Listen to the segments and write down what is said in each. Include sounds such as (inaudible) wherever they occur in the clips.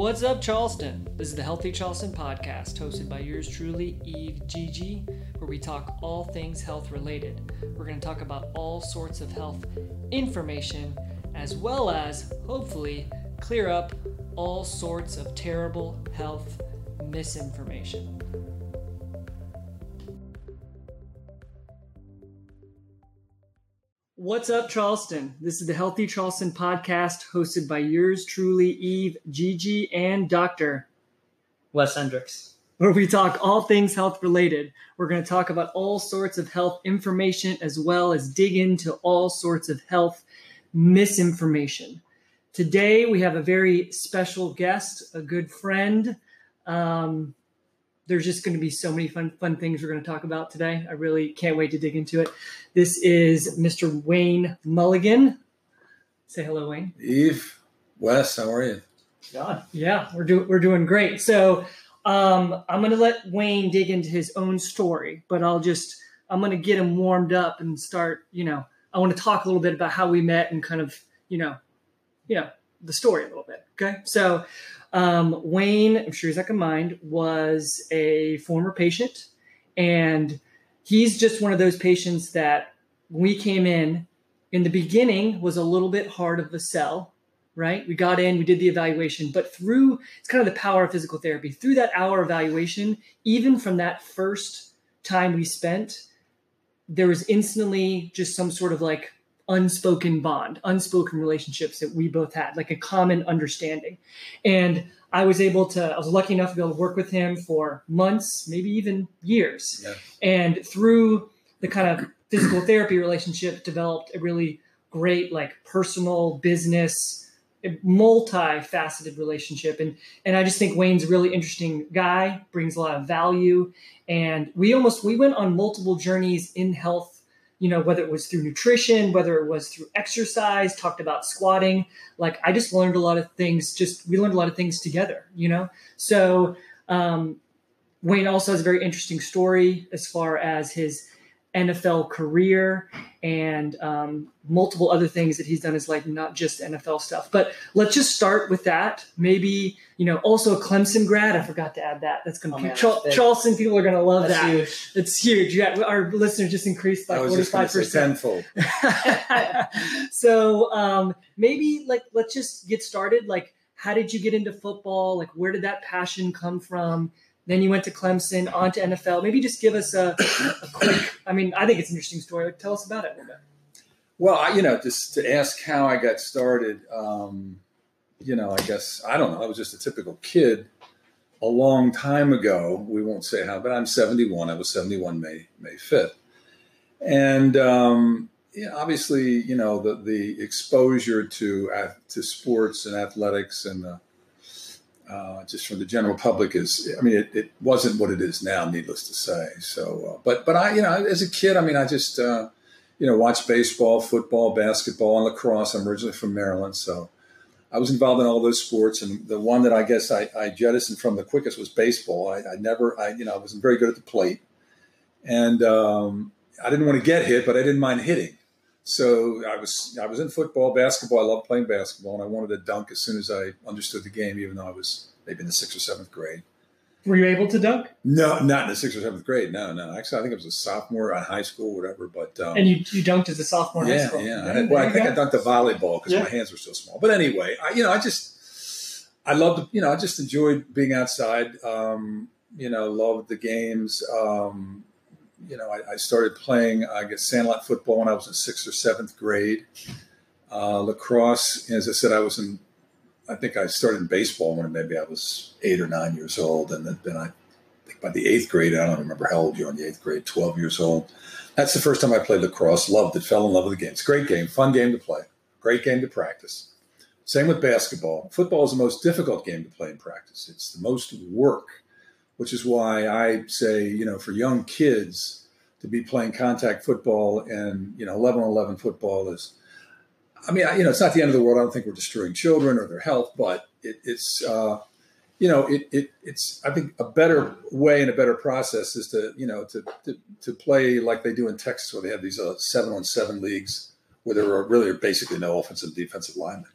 What's up, Charleston? This is the Healthy Charleston podcast, hosted by yours truly, Eve Gigi, where we talk all things health related. We're going to talk about all sorts of health information, as well as, hopefully, clear up all sorts of terrible health misinformation. What's up, Charleston? This is the Healthy Charleston podcast hosted by yours truly, Eve, Gigi, and Dr. Wes Hendricks. Where we talk all things health related. We're going to talk about all sorts of health information as well as dig into all sorts of health misinformation. Today, we have a very special guest, a good friend. Um, there's just going to be so many fun fun things we're going to talk about today. I really can't wait to dig into it. This is Mr. Wayne Mulligan. Say hello, Wayne. Eve, Wes, how are you? God. Yeah, we're doing we're doing great. So um, I'm going to let Wayne dig into his own story, but I'll just I'm going to get him warmed up and start. You know, I want to talk a little bit about how we met and kind of you know, you know, the story a little bit. Okay, so um, Wayne, I'm sure he's going to mind, was a former patient. And he's just one of those patients that we came in, in the beginning was a little bit hard of a sell, right? We got in, we did the evaluation, but through it's kind of the power of physical therapy. Through that hour evaluation, even from that first time we spent, there was instantly just some sort of like unspoken bond, unspoken relationships that we both had, like a common understanding. And I was able to, I was lucky enough to be able to work with him for months, maybe even years. Yeah. And through the kind of physical therapy relationship, developed a really great, like personal business, multifaceted relationship. And, and I just think Wayne's a really interesting guy, brings a lot of value. And we almost, we went on multiple journeys in health you know, whether it was through nutrition, whether it was through exercise, talked about squatting. Like I just learned a lot of things. Just we learned a lot of things together, you know. So um, Wayne also has a very interesting story as far as his NFL career and um, multiple other things that he's done in his life, not just NFL stuff. But let's just start with that. Maybe, you know, also a Clemson grad. I forgot to add that. That's going to oh, be Char- Charleston people are going to love that's that. Huge. It's huge. Yeah, our listeners just increased by 45%. tenfold. (laughs) so um, maybe like, let's just get started. Like, how did you get into football? Like, where did that passion come from? Then you went to Clemson, on to NFL. Maybe just give us a, a quick. I mean, I think it's an interesting story. Tell us about it a little bit. Well, you know, just to ask how I got started, um, you know, I guess I don't know. I was just a typical kid a long time ago. We won't say how, but I'm 71. I was 71 May May 5th, and um, yeah, obviously, you know, the the exposure to to sports and athletics and uh, just from the general public is i mean it, it, wasn't what it is now needless to say. So uh, but but i you know as a kid i mean i just uh, you know watched baseball football basketball and lacrosse. I'm originally from maryland so i was involved in all those sports. And the one that i guess i, I jettisoned from the quickest was baseball. I, I, never i you know i wasn't very good at the plate. And um, i didn't want to get hit but i didn't mind hitting so I was I was in football, basketball. I loved playing basketball, and I wanted to dunk as soon as I understood the game, even though I was maybe in the sixth or seventh grade. Were you able to dunk? No, not in the sixth or seventh grade. No, no. Actually, I think it was a sophomore in high school, whatever. But um, and you you dunked as a sophomore yeah, in high school. Yeah, yeah. Well, I think go. I dunked the volleyball because yeah. my hands were so small. But anyway, I, you know, I just I loved you know I just enjoyed being outside. Um, you know, loved the games. Um, you know, I, I, started playing, I guess, sandlot football when I was in sixth or seventh grade. Uh, lacrosse, as I said, I was in, I think I started in baseball when maybe I was eight or nine years old. And then I think by the eighth grade, I don't remember how old you were in the eighth grade, 12 years old. That's the first time I played lacrosse. Loved it, fell in love with the game. It's a great game, fun game to play, great game to practice. Same with basketball. Football is the most difficult game to play in practice. It's the most work which is why I say, you know, for young kids to be playing contact football and, you know, 11 on 11 football is, I mean, you know, it's not the end of the world. I don't think we're destroying children or their health, but it, it's, uh, you know, it, it, it's, I think a better way and a better process is to, you know, to, to, to play like they do in Texas, where they have these uh, seven on seven leagues where there are really basically no offensive defensive linemen.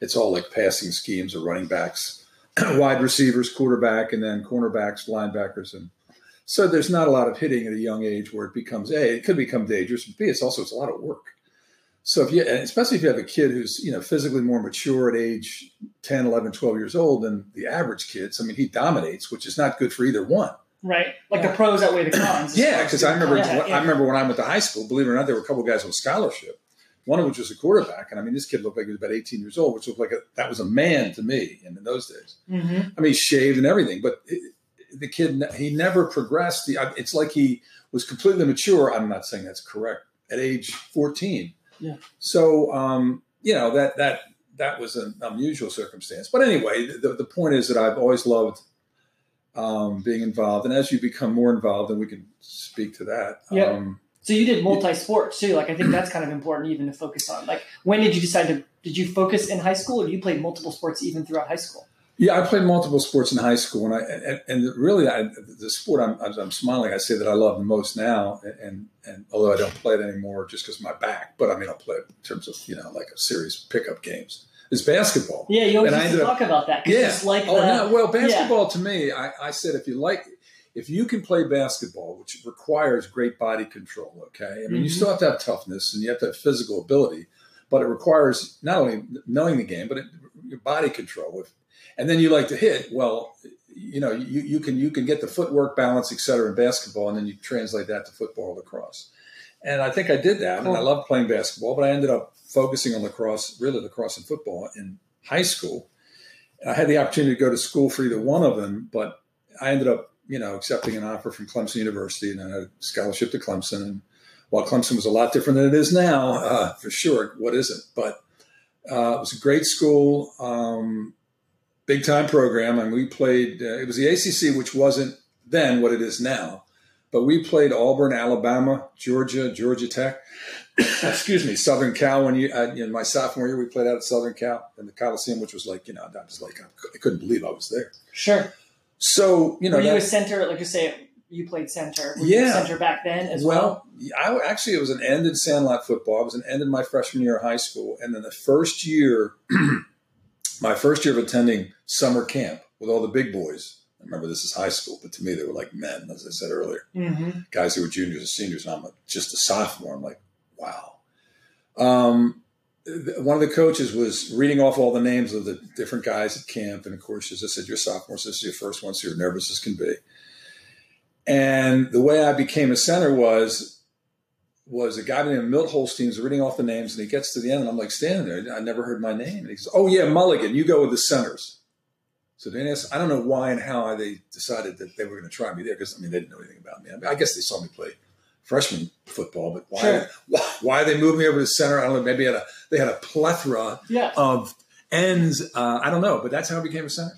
It's all like passing schemes or running backs (clears throat) wide receivers, quarterback, and then cornerbacks, linebackers, and so there's not a lot of hitting at a young age where it becomes a. It could become dangerous. B. It's also it's a lot of work. So if you, especially if you have a kid who's you know physically more mature at age 10, 11, 12 years old than the average kids, I mean he dominates, which is not good for either one. Right, like the pros outweigh the cons. Yeah, because I remember Yeah, yeah. I remember when I went to high school. Believe it or not, there were a couple guys with scholarship. One of which was a quarterback, and I mean this kid looked like he was about 18 years old, which looked like a, that was a man to me in those days. hmm I mean, shaved and everything, but it, the kid he never progressed. The, it's like he was completely mature. I'm not saying that's correct at age 14. Yeah. So um, you know that that that was an unusual circumstance. But anyway, the, the point is that I've always loved um, being involved, and as you become more involved, and we can speak to that. Yeah. Um, So you did multi sports too. Like I think that's kind of important even to focus on. Like when did you decide to? Did you focus in high school, or you played multiple sports even throughout high school? Yeah, I played multiple sports in high school, and I and, and really, I, the sport I'm, I'm, I'm smiling. I say that I love the most now, and and although I don't play it anymore just because of my back, but I mean, I'll play it in terms of you know like a serious pickup games. Is basketball. Yeah, you always And used to ended up- talk about that. Yeah. it's like oh the, no. Well, basketball to me, I, I said if you like, if you can play basketball, which requires great body control. Okay, I mean, you Mhm. still have to have toughness and you have to have physical ability, but it requires not only knowing the game, but it, your body control. If, and then you like to hit. Well, you know, you, you can you can get the footwork, balance, et cetera, in basketball, and then you translate that to football, lacrosse. And I think I did that, and I loved playing basketball, but I ended up focusing on lacrosse, really lacrosse and football in high school. I had the opportunity to go to school for either one of them, but I ended up, you know, accepting an offer from Clemson University and a scholarship to Clemson. And while Clemson was a lot different than it is now, uh, for sure, what isn't? But uh, it was a great school, um, big time program, and we played. Uh, it was the ACC, which wasn't then what it is now, but we played Auburn, Alabama, Georgia, Georgia Tech. (coughs) excuse me, Southern Cal. When you uh, in my sophomore year, we played out at Southern Cal in the Coliseum, which was like you know, I was like I couldn't believe I was there. Sure. So you know, Were you a center? Like you say, you played center. Were Yeah. center back then as well. well, I actually it was an end in Sandlot football. It was an end in my freshman year of high school, and then the first year, (clears throat) my first year of attending summer camp with all the big boys. I remember this is high school, but to me they were like men, as I said earlier. Mm-hmm. guys who were juniors and seniors, and I'm just a sophomore. I'm like, wow. Um, one of the coaches was reading off all the names of the different guys at camp, and of course, as I said, you're sophomores. This is your first one, so you're nervous as can be. And the way I became a center was was a guy named Milt Holstein was reading off the names, and he gets to the end, and I'm like standing there. I never heard my name, and he says, "Oh yeah, Mulligan, you go with the centers." So then I don't know why and how they decided that they were going to try me there because I mean they didn't know anything about me. I, mean, I guess they saw me play freshman football, but why? Sure. Why, why they moved me over to center? I don't know. Maybe had a, they had a plethora Yeah. of ends. Uh, I don't know, but that's how I became a center.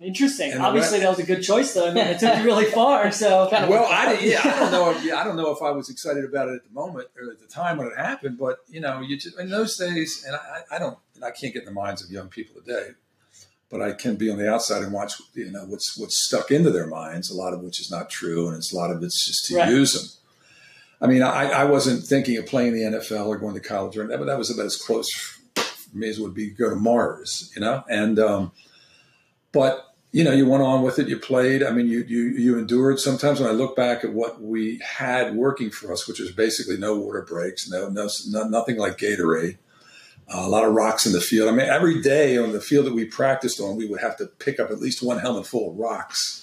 Interesting. And Obviously, that was a good choice, though. I mean, it took you really (laughs) far. So, Well, I did, yeah, I don't know. (laughs) If, yeah, I don't know if I was excited about it at the moment or at the time when it happened, but you know, you just in those days, and I, I don't, and I can't get in the minds of young people today, but I can be on the outside and watch, you know, what's what's stuck into their minds. A lot of which is not true, and it's a lot of it's just to Right. use them. I mean, I, I wasn't thinking of playing the NFL or going to college or that, but that was about as close for me as it would be to go to Mars, you know. And um, but you know, you went on with it. You played. I mean, you you you endured. Sometimes when I look back at what we had working for us, which was basically no water breaks, no no, no nothing like Gatorade, uh, a lot of rocks in the field. I mean, every day on the field that we practiced on, we would have to pick up at least one helmet full of rocks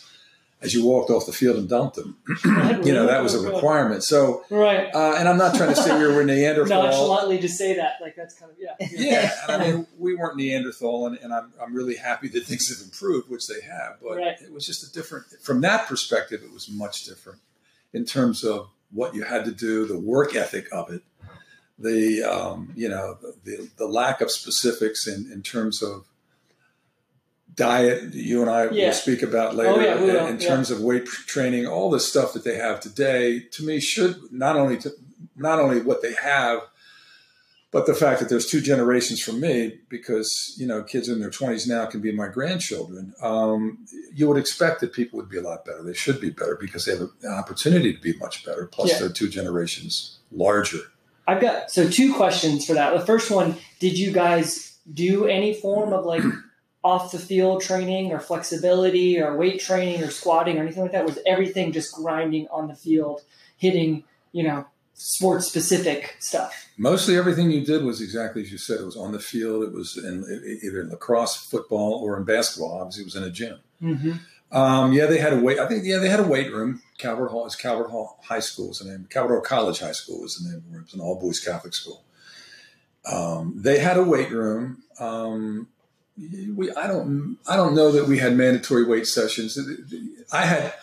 as you walked off the field and dumped them. (clears throat) you know, that was a requirement. So, Right. uh, and I'm not trying to say we were Neanderthal. (laughs) Nonchalantly to say that. Like, that's kind of, yeah. Yeah, and I mean, we weren't Neanderthal, and, and I'm, I'm really happy that things have improved, which they have. But Right. it was just a different, from that perspective, it was much different in terms of what you had to do, the work ethic of it, the, um, you know, the, the lack of specifics in, in terms of diet. You and I Yeah. will speak about later Oh, yeah, will, in yeah. terms of weight training, all the stuff that they have today. To me, should not only to, not only what they have, but the fact that there's two generations from me, because you know kids in their 20s now can be my grandchildren. Um, you would expect that people would be a lot better. They should be better because they have an opportunity to be much better. Plus, Yeah. they're two generations larger. I've got so two questions for that. The first one: Did you guys do any form of like off the field training or flexibility or weight training or squatting or anything like that? Was everything just grinding on the field, hitting, you know, sports specific stuff? Mostly everything you did was exactly as you said. It was on the field. It was in either in lacrosse, football, or in basketball. Obviously, it was in a gym. Mm-hmm. Um, yeah, they had a weight. I think yeah, they had a weight room. Calvert Hall is Calvert Hall High School was the name. Calvert Hall College High School was the name. It was an all boys Catholic school. Um, they had a weight room. Um, we I don't I don't know that we had mandatory weight sessions. I had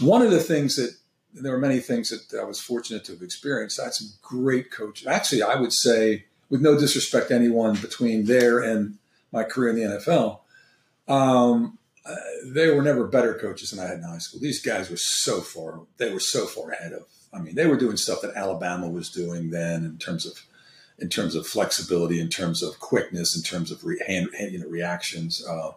one of the things that there were many things that I was fortunate to have experienced. I had some great coaches. Actually, I would say, with no disrespect to anyone between there and my career in the NFL, um, uh, they were never better coaches than I had in high school. These guys were so far, they were so far ahead of. I mean, they were doing stuff that Alabama was doing then in terms of in terms of flexibility, in terms of quickness, in terms of re- hand, you know reactions, uh,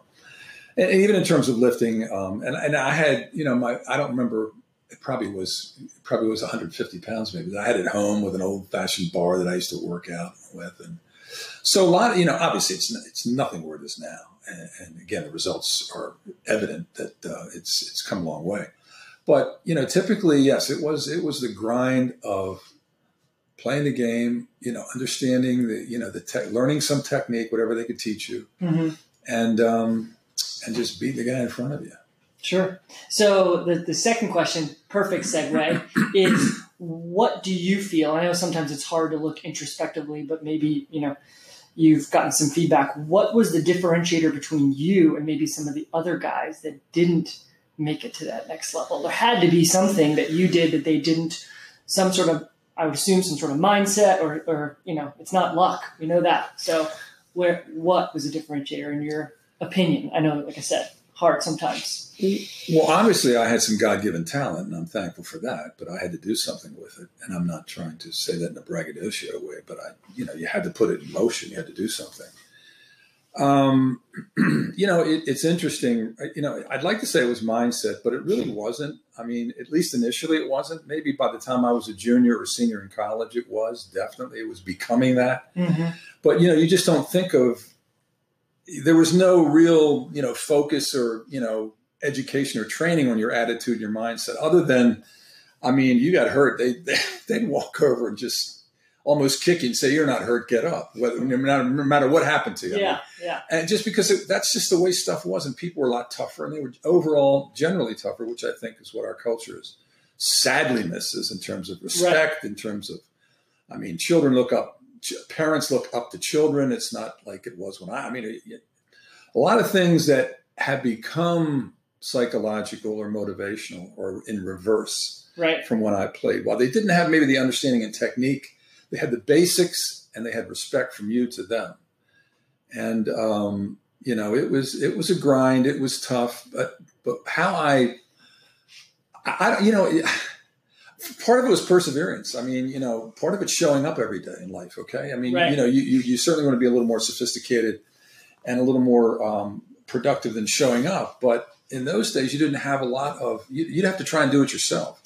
and, even in terms of lifting. Um, and, and I had you know my I don't remember it probably was probably was 150 pounds maybe. I had it home with an old fashioned bar that I used to work out with, and so a lot of you know obviously it's it's nothing where it is now, and, and again the results are evident that uh, it's it's come a long way. But you know, typically, yes, it was it was the grind of playing the game, you know, understanding the, you know, the tech, learning some technique, whatever they could teach you, mm-hmm. and um, and just beat the guy in front of you. Sure. So the the second question, perfect segue, (clears throat) is what do you feel? I know sometimes it's hard to look introspectively, but maybe you know you've gotten some feedback. What was the differentiator between you and maybe some of the other guys that didn't make it to that next level? There had to be something that you did that they didn't. Some sort of I would assume some sort of mindset or, or you know, it's not luck. We know that. So where what was a differentiator in your opinion? I know, like I said, hard sometimes. Well, obviously, I had some God given talent, and I'm thankful for that. But I had to do something with it, and I'm not trying to say that in a braggadocio way. But I, you know, you had to put it in motion. You had to do something. Um, (clears throat) you know, it, it's interesting. You know, I'd like to say it was mindset, but it really wasn't. I mean, at least initially it wasn't. Maybe by the time I was a junior or senior in college, it was definitely. It was becoming that. Mm-hmm. But you know, you just don't think of. There was no real, you know, focus or you know, education or training on your attitude, your mindset, other than, I mean, you got hurt. They, they (laughs) they'd walk over and just almost kicking, say you're not hurt, get up, whether, no, matter, no matter what happened to you. Yeah, yeah. And just because it, that's just the way stuff was, and people were a lot tougher, and they were overall generally tougher, which I think is what our culture is sadly misses in terms of respect, right. in terms of, I mean, children look up, parents look up to children. It's not like it was when I, I mean, a lot of things that have become psychological or motivational or in reverse right. from when I played. While they didn't have maybe the understanding and technique they had the basics and they had respect from you to them. And um, you know, it was it was a grind. It was tough, but but how I, I you know, (sighs) part of it was perseverance. I mean, you know, part of it's showing up every day in life. Okay, I mean, right. you know, you, you, you certainly want to be a little more sophisticated and a little more um, productive than showing up, but in those days you didn't have a lot of you'd have to try and do it yourself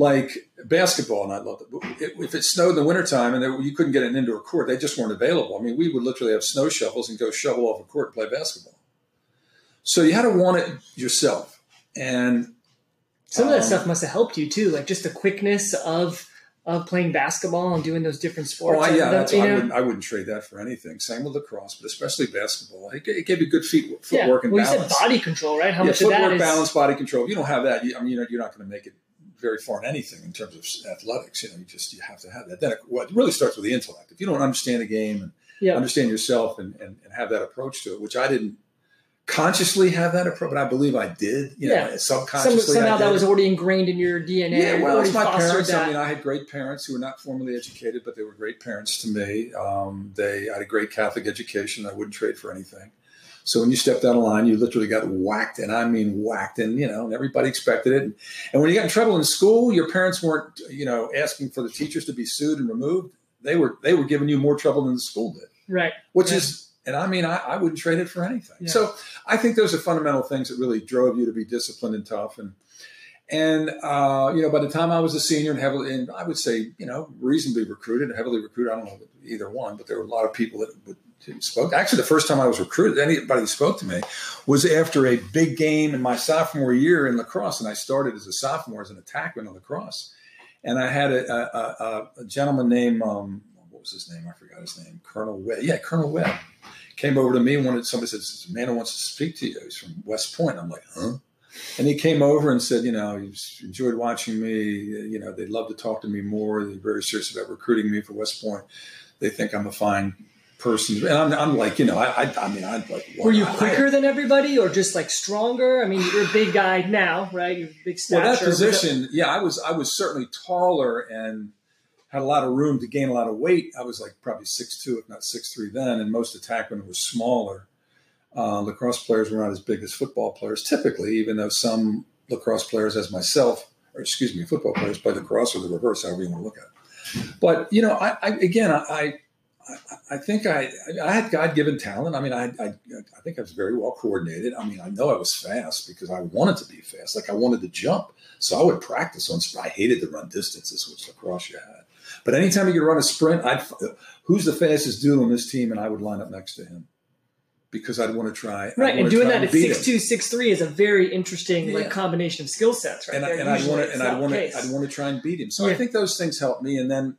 like basketball, and I loved it. If it snowed in the wintertime and there, you couldn't get an indoor court, they just weren't available. I mean, we would literally have snow shovels and go shovel off a court and play basketball. So you had to want it yourself. And some of that um, stuff must have helped you too, like just the quickness of of playing basketball and doing those different sports. Oh, yeah, that's, I, wouldn't, I wouldn't trade that for anything. Same with lacrosse, but especially basketball. It, it gave you good feet, footwork yeah. and well, balance. You said body control, right? How yeah, much footwork, of that is... balance, body control. If you don't have that, you, I mean, you're, you're not going to make it very far in anything in terms of athletics. You know, you just you have to have that. Then it, well, it really starts with the intellect. If you don't understand the game and yeah. understand yourself and, and, and, have that approach to it, which I didn't consciously have that approach, but I believe I did. You yeah, know, subconsciously. Some, somehow that was already ingrained in your DNA. Yeah, well, it's my parents. That. I mean, I had great parents who were not formally educated, but they were great parents to me. Um, they I had a great Catholic education. I wouldn't trade for anything. So when you stepped down the line, you literally got whacked, and I mean whacked, and you know, and everybody expected it. And when you got in trouble in school, your parents weren't, you know, asking for the teachers to be sued and removed. They were they were giving you more trouble than the school did. Right. Which is, and I mean, I, I, wouldn't trade it for anything. Yeah. So I think those are fundamental things that really drove you to be disciplined and tough. And and uh, you know, by the time I was a senior and heavily, and I would say, you know, reasonably recruited, heavily recruited. I don't know either one, but there were a lot of people that would spoke. Actually, the first time I was recruited, anybody spoke to me was after a big game in my sophomore year in lacrosse, and I started as a sophomore as an attackman in lacrosse. And I had a, a, a, a gentleman named um, what was his name? I forgot his name. Colonel Webb. Yeah, Colonel Webb came over to me and wanted somebody said, "Man, who wants to speak to you." He's from West Point. I'm like, huh? And he came over and said, you know, he's enjoyed watching me. You know, they'd love to talk to me more. They're very serious about recruiting me for West Point. They think I'm a fine person. And I'm, I'm like, you know, I, I, I mean, I'm like, Were you I- quicker than everybody, or just like stronger? I mean, you're a big guy now, right? You're a big stature. Well, that position, yeah, I was I was certainly taller and had a lot of room to gain a lot of weight. I was like probably six two, if not six three then, and most attackmen were smaller. Uh, lacrosse players were not as big as football players typically, even though some lacrosse players, as myself, or excuse me, football players play lacrosse or the reverse, however you want to look at it. But you know, I, I again, I, I I think I, I had God given talent. I mean, I, I, I think I was very well coordinated. I mean, I know I was fast because I wanted to be fast. Like I wanted to jump. So I would practice on, I hated to run distances, which lacrosse you had. But anytime you could run a sprint, I'd, who's the fastest dude on this team? And I would line up next to him because I'd want to try. Right, and doing that at six two, six three is a very interesting Yeah. like combination of skill sets, right and, I, there. and I want to and I want to case. I want to try and beat him. So Yeah. I think those things helped me. And then,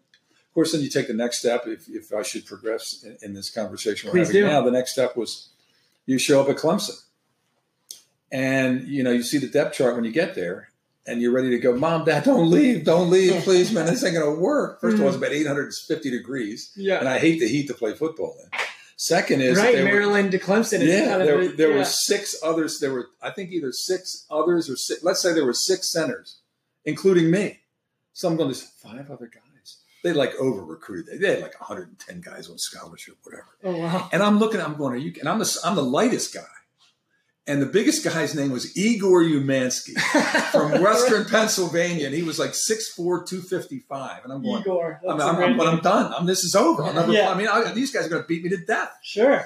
of course, then you take the next step. If, if I should progress in, in this conversation we're Please having do. now, the next step was you show up at Clemson, and you know you see the depth chart when you get there, and you're ready to go. Mom, Dad, don't leave, don't leave, please, man. This ain't gonna work. First of all, hmm. it's about 850 degrees, yeah, and I hate the heat to play football in. Second is right. they were- Maryland to Clemson. Yeah, kind of there, a- there yeah. were six others. There were, I think, either six others or six, let's say there were six centers, including me. So I'm going to five other guys. They like over recruited. They had like 110 guys on scholarship, whatever. Oh wow. And I'm looking, I'm going, are you? And I'm the, I'm the lightest guy. And the biggest guy's name was Igor Umansky (laughs) from Western Pennsylvania, and he was like 6'4", 255. And I'm going, Igor. I'm, I'm, I'm, but. I'm done. I'm, this is over. Never, Yeah. I mean, I, these guys are going to beat me to death. Sure.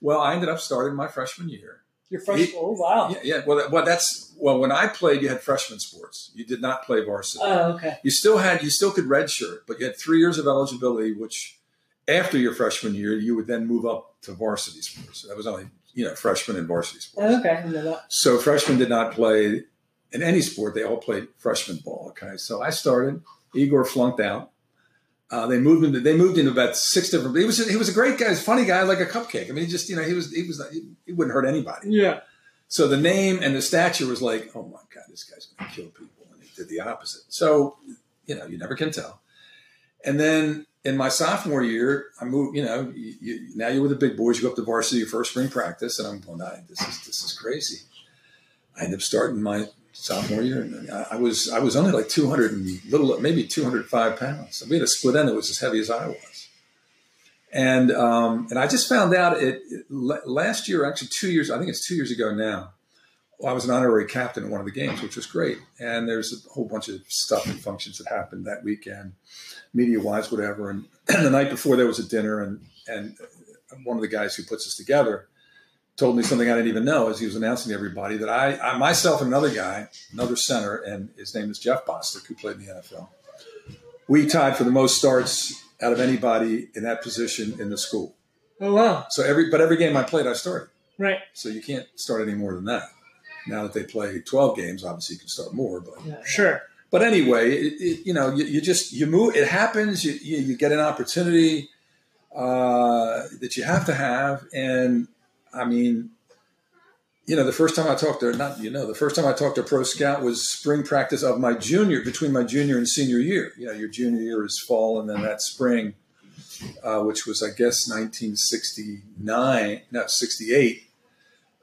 Well, I ended up starting my freshman year. Your freshman. He- oh wow. Yeah, yeah. Well, that, well, that's well. When I played, you had freshman sports. You did not play varsity. Oh okay. you still had, you still could redshirt, but you had three years of eligibility. Which, after your freshman year, you would then move up to varsity sports. That was only you know freshman and varsity sports. Oh, okay. I didn't know that. So freshmen did not play in any sport. They all played freshman ball. Okay, so I started. Igor flunked out. Uh, they moved into they moved into about six different. He was he was a great guy, a funny guy, like a cupcake. I mean, he just you know he was he was he, he wouldn't hurt anybody. Yeah. So the name and the stature was like, oh my god, this guy's going to kill people, and he did the opposite. So you know, you never can tell. And then in my sophomore year, I moved. You know, you, you, now you're with the big boys. You go up to varsity your first spring practice, and I'm going, this is this is crazy. I end up starting my sophomore year. And I, I was I was only like 200 and little, maybe 205 pounds. We had a split end that was as heavy as I was. And um, and I just found out it, it last year, actually two years. I think it's two years ago now. I was an honorary captain in one of the games, which was great. And there's a whole bunch of stuff and functions that happened that weekend, media wise, whatever. And, (clears throat) the night before there was a dinner, and and one of the guys who puts us together told me something I didn't even know as he was announcing to everybody that I, I myself and another guy, another center, and his name is Jeff Bostic, who played in the NFL. We tied for the most starts out of anybody in that position in the school. Oh wow. So every but every game I played, I started. Right. So you can't start any more than that. Now that they play 12 games, obviously you can start more. But Yeah. Sure. but anyway, it, it, you know, you, you just you move. It happens. You, you, you get an opportunity uh, that you have to have, and I mean, you know, the first time I talked to not you know the first time I talked to a pro scout was spring practice of my junior between my junior and senior year. You know, your junior year is fall, and then that spring, uh, which was I guess 1969, no 68.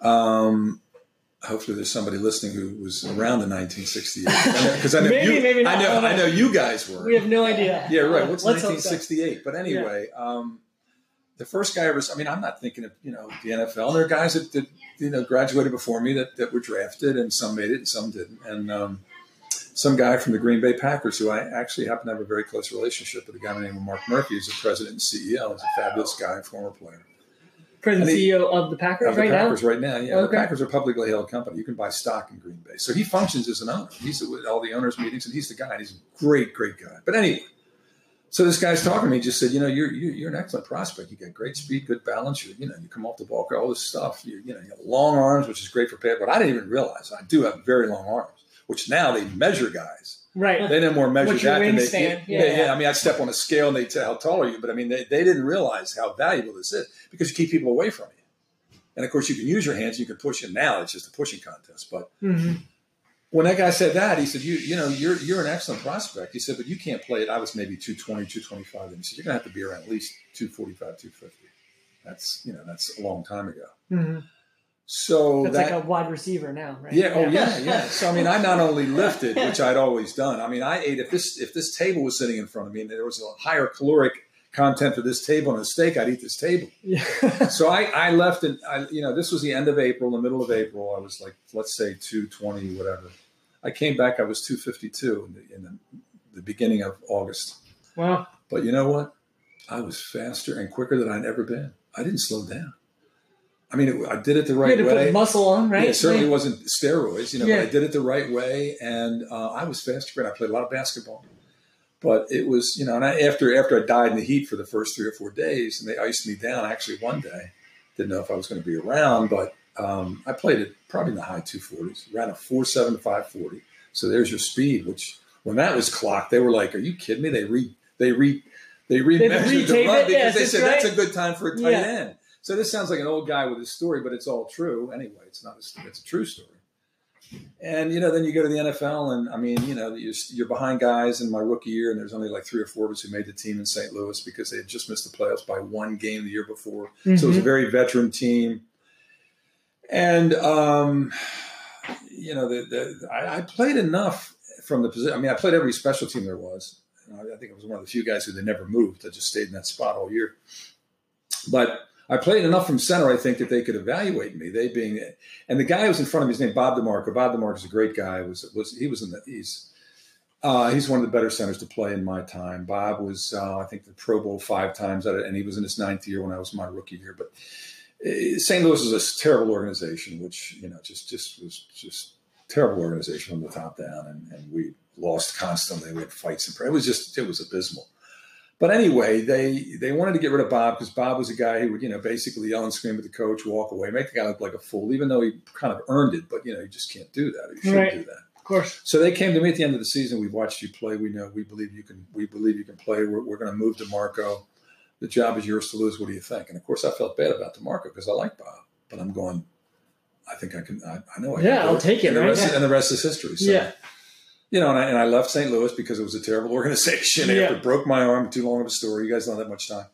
Um, hopefully, there's somebody listening who was around in 1968 because I know Maybe, you, maybe not. I know I know. You guys were. We have no idea. Yeah, right. What's Let's hope so. 1968? But anyway, um, the first guy ever. I mean, I'm not thinking of you know the NFL. And There are guys that, that you know graduated before me that, that were drafted, and some made it, and some didn't. And um, some guy from the Green Bay Packers, who I actually happen to have a very close relationship with, a guy named Mark Murphy, who's the president and CEO. He's a fabulous guy, former player. President And he- CEO of the Packers Of the right Packers right now, yeah. Okay. The Packers are a publicly held company. You can buy stock in Green Bay. So he functions as an owner. He's at all the owners' meetings, and he's the guy. And he's a great, great guy. But anyway, So this guy's talking to me. He just said, you know, you're you're, you're an excellent prospect. You got great speed, good balance. You you know, you come off the ball, all this stuff. You you know, you have long arms, which is great for pad. But I didn't even realize I do have very long arms, which now they measure guys. Right. They didn't more measure What's that than they. wingspan? Yeah, Yeah. yeah, I mean, I'd step on a scale and they tell how tall are you, but I mean, they, they didn't realize how valuable this is because you keep people away from you. And of course, you can use your hands, you can push it. Now it's just a pushing contest, but hmm when that guy said that, he said, "You, you know, you're you're an excellent prospect." He said, "But you can't play it." I was maybe 220, 225. And he said, "You're gonna have to be around at least 245, 250." That's you know, that's a long time ago. hmm So That's that, like a wide receiver now, right? yeah, oh yeah, yeah. So I mean, I not (laughs) only lifted, which I'd always done. I mean, I ate if this if this table was sitting in front of me and there was a higher caloric content for this table and a steak, I'd eat this table. yeah. So I, I left and I, you know, this was the end of April, the middle of April. I was like, let's say two twenty, whatever. I came back. I was two fifty two in, the, in the, the beginning of August. wow. But you know what? I was faster and quicker than I'd ever been. I didn't slow down. I mean, it, I did it the You right had to way. put muscle on, right? Yeah, it certainly wasn't steroids, you know, Yeah. but I did it the right way, and uh, I was faster. And I played a lot of basketball, but it was, you know, and I, after after I died in the heat for the first three or four days, and they iced me down. Actually, one day, didn't know if I was going to be around, but um, I played it probably in the high two forties, ran a four seven five forty. So there's your speed. Which when that was clocked, they were like, "Are you kidding me?" They re they re they remeasured the run it? because Yes, they said that's a good time for a tight Yeah. end. So this sounds like an old guy with a story, but it's all true. Anyway, it's not. A, it's a true story. And you know, then you go to the NFL, and I mean, you know, you're, you're behind guys in my rookie year, and there's only like three or four of us who made the team in St. Louis because they had just missed the playoffs by one game the year before. So it was a Mhm. very veteran team. And um, you know, the, the, I, I played enough from the position. I mean, I played every special team there was. I think I was one of the few guys who they never moved. I just stayed in that spot all year. But I played enough from center, I think, that they could evaluate me. They being, and the guy who was in front of me, his name Bob DeMarco. Bob DeMarco is a great guy. Was was he was in the he's uh, he's one of the better centers to play in my time. Bob was, uh, I think, the Pro Bowl five times, and he was in his ninth year when I was my rookie year. But uh, St. Louis is a terrible organization, which you know just just was just terrible organization from the top down, and, and we lost constantly. We had fights and it was just it was abysmal. But anyway, they they wanted to get rid of Bob because Bob was a guy who would you know basically yell and scream at the coach, walk away, make the guy look like a fool, even though he kind of earned it. But you know you just can't do that. You shouldn't Right. do that. Of course. So they came to me at the end of the season. We've watched you play. We know. We believe you can. We believe you can play. We're, we're going to move DeMarco. The job is yours to lose. What do you think? And of course, I felt bad about DeMarco because I like Bob, but I'm going. I think I can. I, I know I can. Yeah, I'll take it, And the, right? rest, Yeah. and the rest is history. So, Yeah. You know, and I, and I left St. Louis because it was a terrible (laughs) organization. Yeah. After broke my arm, too long of a story. You guys don't have that much time.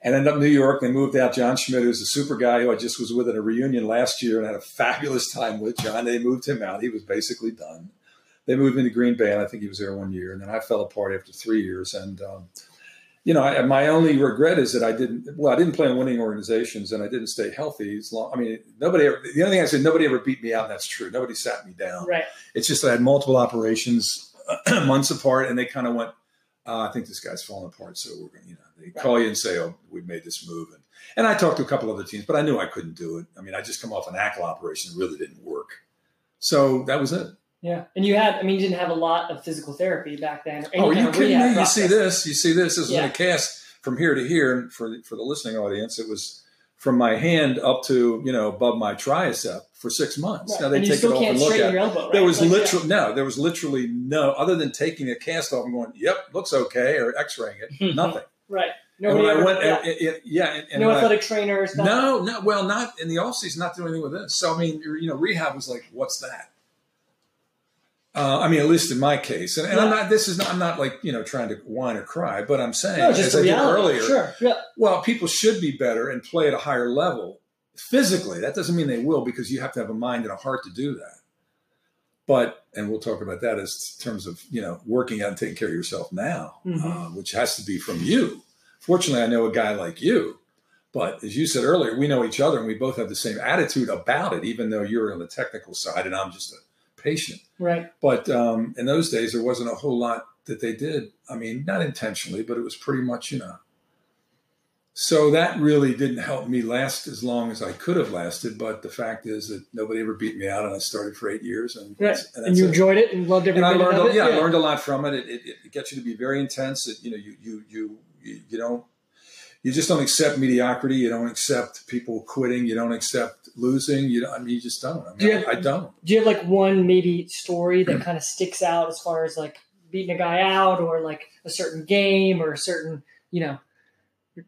And ended up in New York. They moved out John Schmitt, who's a super guy who I just was with at a reunion last year and had a fabulous time with. John, they moved him out. He was basically done. They moved me to Green Bay, and I think he was there one year. And then I fell apart after three years. And, um, you know, I, my only regret is that I didn't, well, I didn't play in winning organizations and I didn't stay healthy as long. I mean, nobody ever, the only thing I said, nobody ever beat me out, and that's true. Nobody sat me down. Right. It's just that I had multiple operations (clears throat) months apart, and they kind of went. Uh, I think this guy's falling apart, so we're going. to, You know, they call you and say, "Oh, we made this move," and and I talked to a couple other teams, but I knew I couldn't do it. I mean, I just come off an ankle operation; it really didn't work. So that was it. Yeah. And you had, I mean, you didn't have a lot of physical therapy back then. Oh, you kidding me? You see this? You see this? This is Yeah. a cast from here to here, and for the, for the listening audience, it was from my hand up to you know above my tricep for six months. Right. Now they take it off and look at. it. your elbow, right? There was Like, yeah. literally no. There was literally no other than taking a cast off and going, "Yep, looks okay," or X-raying it. (laughs) Nothing. Right. and Nobody when I went, yeah. and, and- yeah, and, and no when I- athletic trainers. nothing. no, no, well, not in the off season, not doing anything with this. So I mean, you know, rehab was like, what's that? Uh, I mean, at least in my case, and, and I'm not. This is not. I'm not like you know trying to whine or cry, but I'm saying, No, just as I did earlier, Sure. Yeah. well, people should be better and play at a higher level physically. That doesn't mean they will because you have to have a mind and a heart to do that. But and we'll talk about that as terms of you know working out and taking care of yourself now, Mhm. uh, which has to be from you. Fortunately, I know a guy like you. But as you said earlier, we know each other and we both have the same attitude about it, even though you're on the technical side and I'm just a patient. Right. But um, in those days, there wasn't a whole lot that they did. I mean, not intentionally, but it was pretty much, you know, so that really didn't help me last as long as I could have lasted. But the fact is that nobody ever beat me out, and I started for eight years, and, right. and, and you it. enjoyed it and loved every and I learned, a, yeah, yeah, I learned a lot from it. It, it. it, gets you to be very intense. It, you know, you, you you you you don't you just don't accept mediocrity. You don't accept people quitting. You don't accept losing. You don't, I mean, you just don't. I, mean, do have, I, I don't. Do you have like one maybe story that kind of sticks out as far as like beating a guy out, or like a certain game, or a certain you know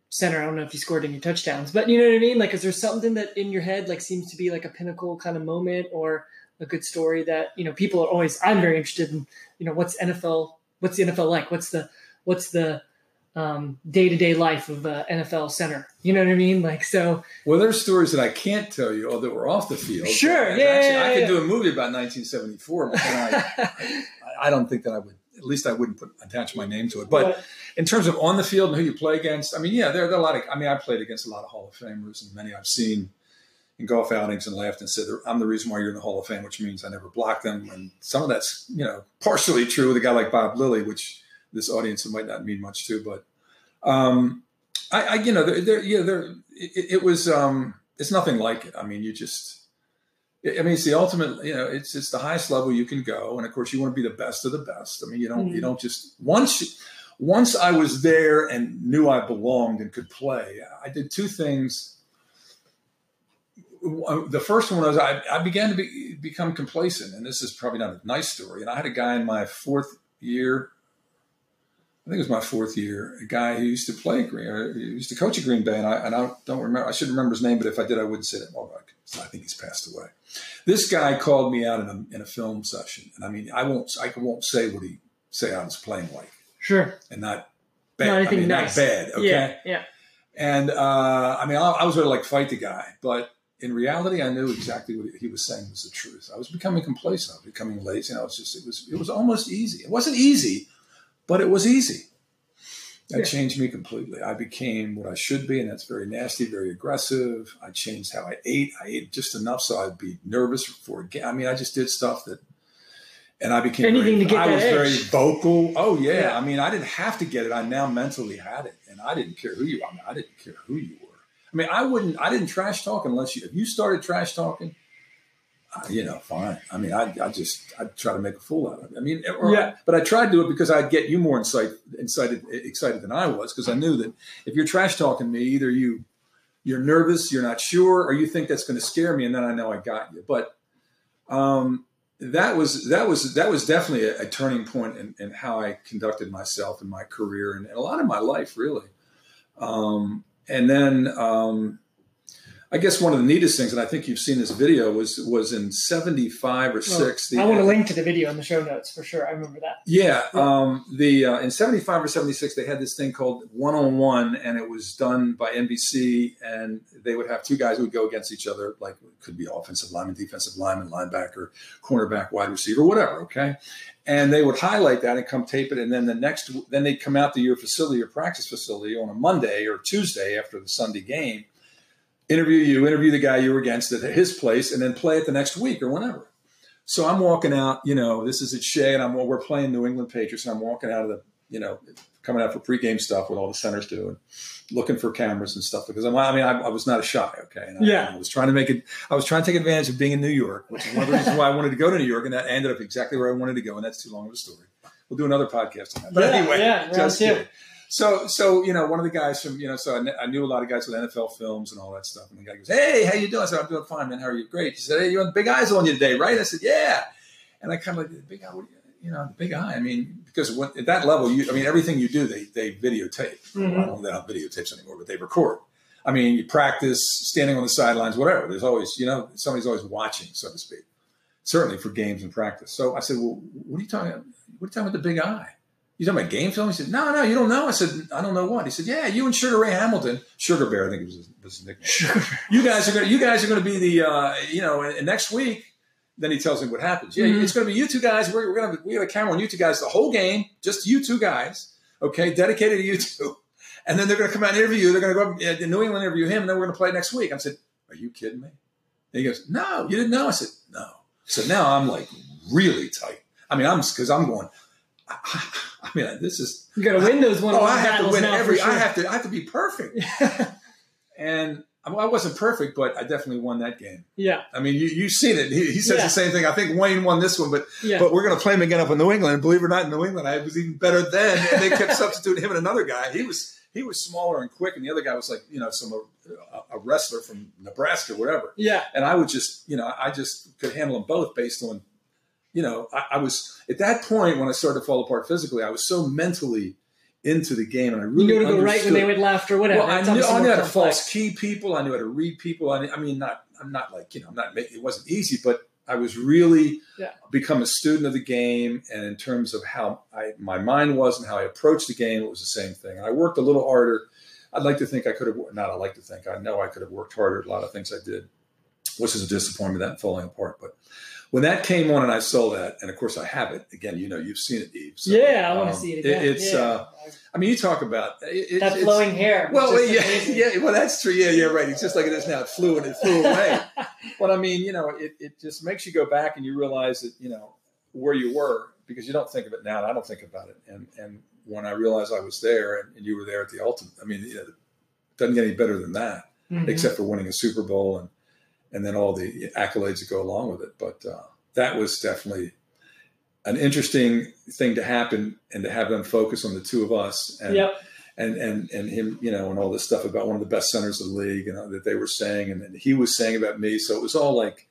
center. I don't know if you scored any touchdowns, but you know what I mean? Like, is there something that in your head like seems to be like a pinnacle kind of moment or a good story that you know people are always? I'm very interested in. You know, what's NFL? What's the NFL like? What's the what's the day to day life of uh, NFL center? You know what I mean? Like, so. Well, there's stories that I can't tell you, although we're off the field. Sure, yeah, actually, yeah, I could do a movie about 1974. I, (laughs) I, I don't think that I would at least I wouldn't put attach my name to it. But in terms of on the field and who you play against, I mean, yeah, there, there are a lot of. I mean, I played against a lot of Hall of Famers, and many I've seen in golf outings and laughed and said, "I'm the reason why you're in the Hall of Fame," which means I never blocked them. And some of that's you know partially true with a guy like Bob Lilly, which this audience it might not mean much to, but um, I, I you know, there, there yeah, there it, it was. Um, it's nothing like it. I mean, you just I mean, it's the ultimate. You know, it's it's the highest level you can go, and of course, you want to be the best of the best. I mean, you don't mm-hmm. you don't just once once I was there and knew I belonged and could play. I did two things. The first one was I, I began to be, become complacent, and this is probably not a nice story. And I had a guy in my fourth year I think it was my fourth year, a guy who used to play Green, or he used to coach at Green Bay, and I, and I don't remember, I should remember his name, but if I did, I wouldn't say it. Well, I think he's passed away. This guy called me out in a, in a film session, and I mean, I won't, I won't say what he say I was playing like. Sure. And not bad. Not anything I mean, nice. not bad. Okay. Yeah. Yeah. And uh, I mean, I, I was ready to like fight the guy, but in reality, I knew exactly what he was saying was the truth. I was becoming complacent. I was becoming lazy. And I was just, it was, it was almost easy. It wasn't easy, but it was easy. That yeah. changed me completely. I became what I should be, and that's very nasty, very aggressive. I changed how I ate. I ate just enough so I'd be nervous for a game. I mean, I just did stuff that, and I became anything very, to get I was edge. very vocal. Oh yeah. yeah. I mean, I didn't have to get it. I now mentally had it, and I didn't care who you. I mean, I didn't care who you were. I mean, I wouldn't. I didn't trash talk unless you. If you started trash talking, uh, you know, fine. I mean, I, I just I try to make a fool out of it. I mean, or, yeah. But I tried to do it because I'd get you more insight, excited, excited than I was because I knew that if you're trash talking me, either you you're nervous, you're not sure, or you think that's going to scare me, and then I know I got you. But um, that was that was that was definitely a, a turning point in, in, how I conducted myself in my career and, and a lot of my life, really. Um, and then um, I guess one of the neatest things, and I think you've seen this video, was was in '75 or '6. I want to link to the video in the show notes for sure. I remember that. Yeah, um, the uh, in '75 or '76 they had this thing called One on One, and it was done by NBC, and they would have two guys who would go against each other, like it could be offensive lineman, defensive lineman, linebacker, cornerback, wide receiver, whatever. Okay, and they would highlight that and come tape it, and then the next, then they'd come out to your facility, your practice facility, on a Monday or Tuesday after the Sunday game interview you, interview the guy you were against at his place, and then play it the next week or whenever. So I'm walking out, you know, this is at Shea, and I'm well. we're playing New England Patriots, and I'm walking out of the, you know, coming out for pregame stuff with all the centers do, and looking for cameras and stuff because I'm, I mean, I, I was not a shy, okay, and yeah, I, I, was trying to make it. I was trying to take advantage of being in New York, which is one of the reasons why I wanted to go to New York, and that ended up exactly where I wanted to go, and that's too long of a story. We'll do another podcast on that. But yeah, anyway, yeah, just kidding. So, so you know, one of the guys from you know, so I, knew a lot of guys with NFL films and all that stuff. And the guy goes, "Hey, how you doing?" I said, "I'm doing fine, man. How are you?" Great. He said, "Hey, you the big eyes on you today, right?" I said, "Yeah." And I kind of like the big eye, you know, the big eye. I mean, because when, at that level, you, I mean, everything you do, they they videotape. Mm-hmm. I don't know they don't videotapes anymore, but they record. I mean, you practice standing on the sidelines, whatever. There's always, you know, somebody's always watching, so to speak. Certainly for games and practice. So I said, "Well, what are you talking? About? What are you talking about the big eye?" You talking about game film? He said, no, no, you don't know. I said, I don't know what. He said, yeah, you and Sugar Ray Hamilton, Sugar Bear, I think was his, was his nickname. Sugar You guys are going to, you guys are going to be the, uh, you know, and, and, next week, then he tells me what happens. Yeah, mm-hmm. it's going to be you two guys. We're, we're going to, we have a camera on you two guys the whole game, just you two guys. Okay. Dedicated to you two. (laughs) And then they're going to come out and interview you. They're going to go up in New England, interview him, and then we're going to play next week. I said, are you kidding me? And he goes, no, you didn't know. I said, no. So now I'm like really tight. I mean, I'm, cause I'm going, I, I mean, this is You got to win those one. oh, I have to win every. sure. I have to. I have to be perfect. (laughs) And I I wasn't perfect, but I definitely won that game. yeah, I mean, you you've seen it. He, he says Yeah. the same thing. I think Wayne won this one, but yeah, but we're going to play him again up in New England. And believe it or not, in New England, I was even better then. And they kept (laughs) substituting him and another guy. He was he was smaller and quick, and the other guy was like you know some uh, a wrestler from Nebraska, whatever. yeah, And I would just you know I just could handle them both based on you know I, I was at that point when I started to fall apart physically. I was so mentally into the game, and I really you really to go right when they would laugh or whatever. well, I knew, I knew how to false key people. I knew how to read people. I, I mean, not I'm not like you know, I'm not. It wasn't easy, but I was really Yeah. become a student of the game, and in terms of how I my mind was and how I approached the game, it was the same thing. And I worked a little harder. I'd like to think I could have not. I like to think I know I could have worked harder at a lot of things I did, which is a disappointment that falling apart. But when that came on and I saw that, and of course I have it again. You know, you've seen it, Eve. So, yeah, I want to um, see it it- again. it's. yeah. Uh, I mean, you talk about it, it- that it's- flowing hair. well, yeah, amazing. yeah. Well, that's true. Yeah, yeah, right. It's just like it is now. It flew and it flew (laughs) away. but I mean, you know, it, it just makes you go back and you realize that you know where you were because you don't think of it now. And I don't think about it. And and when I realized I was there and, and you were there at the ultimate, I mean, you know, it doesn't get any better than that, Mhm. except for winning a Super Bowl and and then all the accolades that go along with it. But uh, that was definitely an interesting thing to happen and to have them focus on the two of us and Yep. and and and him, you know, and all this stuff about one of the best centers of the league, and uh, that they were saying, and then he was saying about me. So it was all like,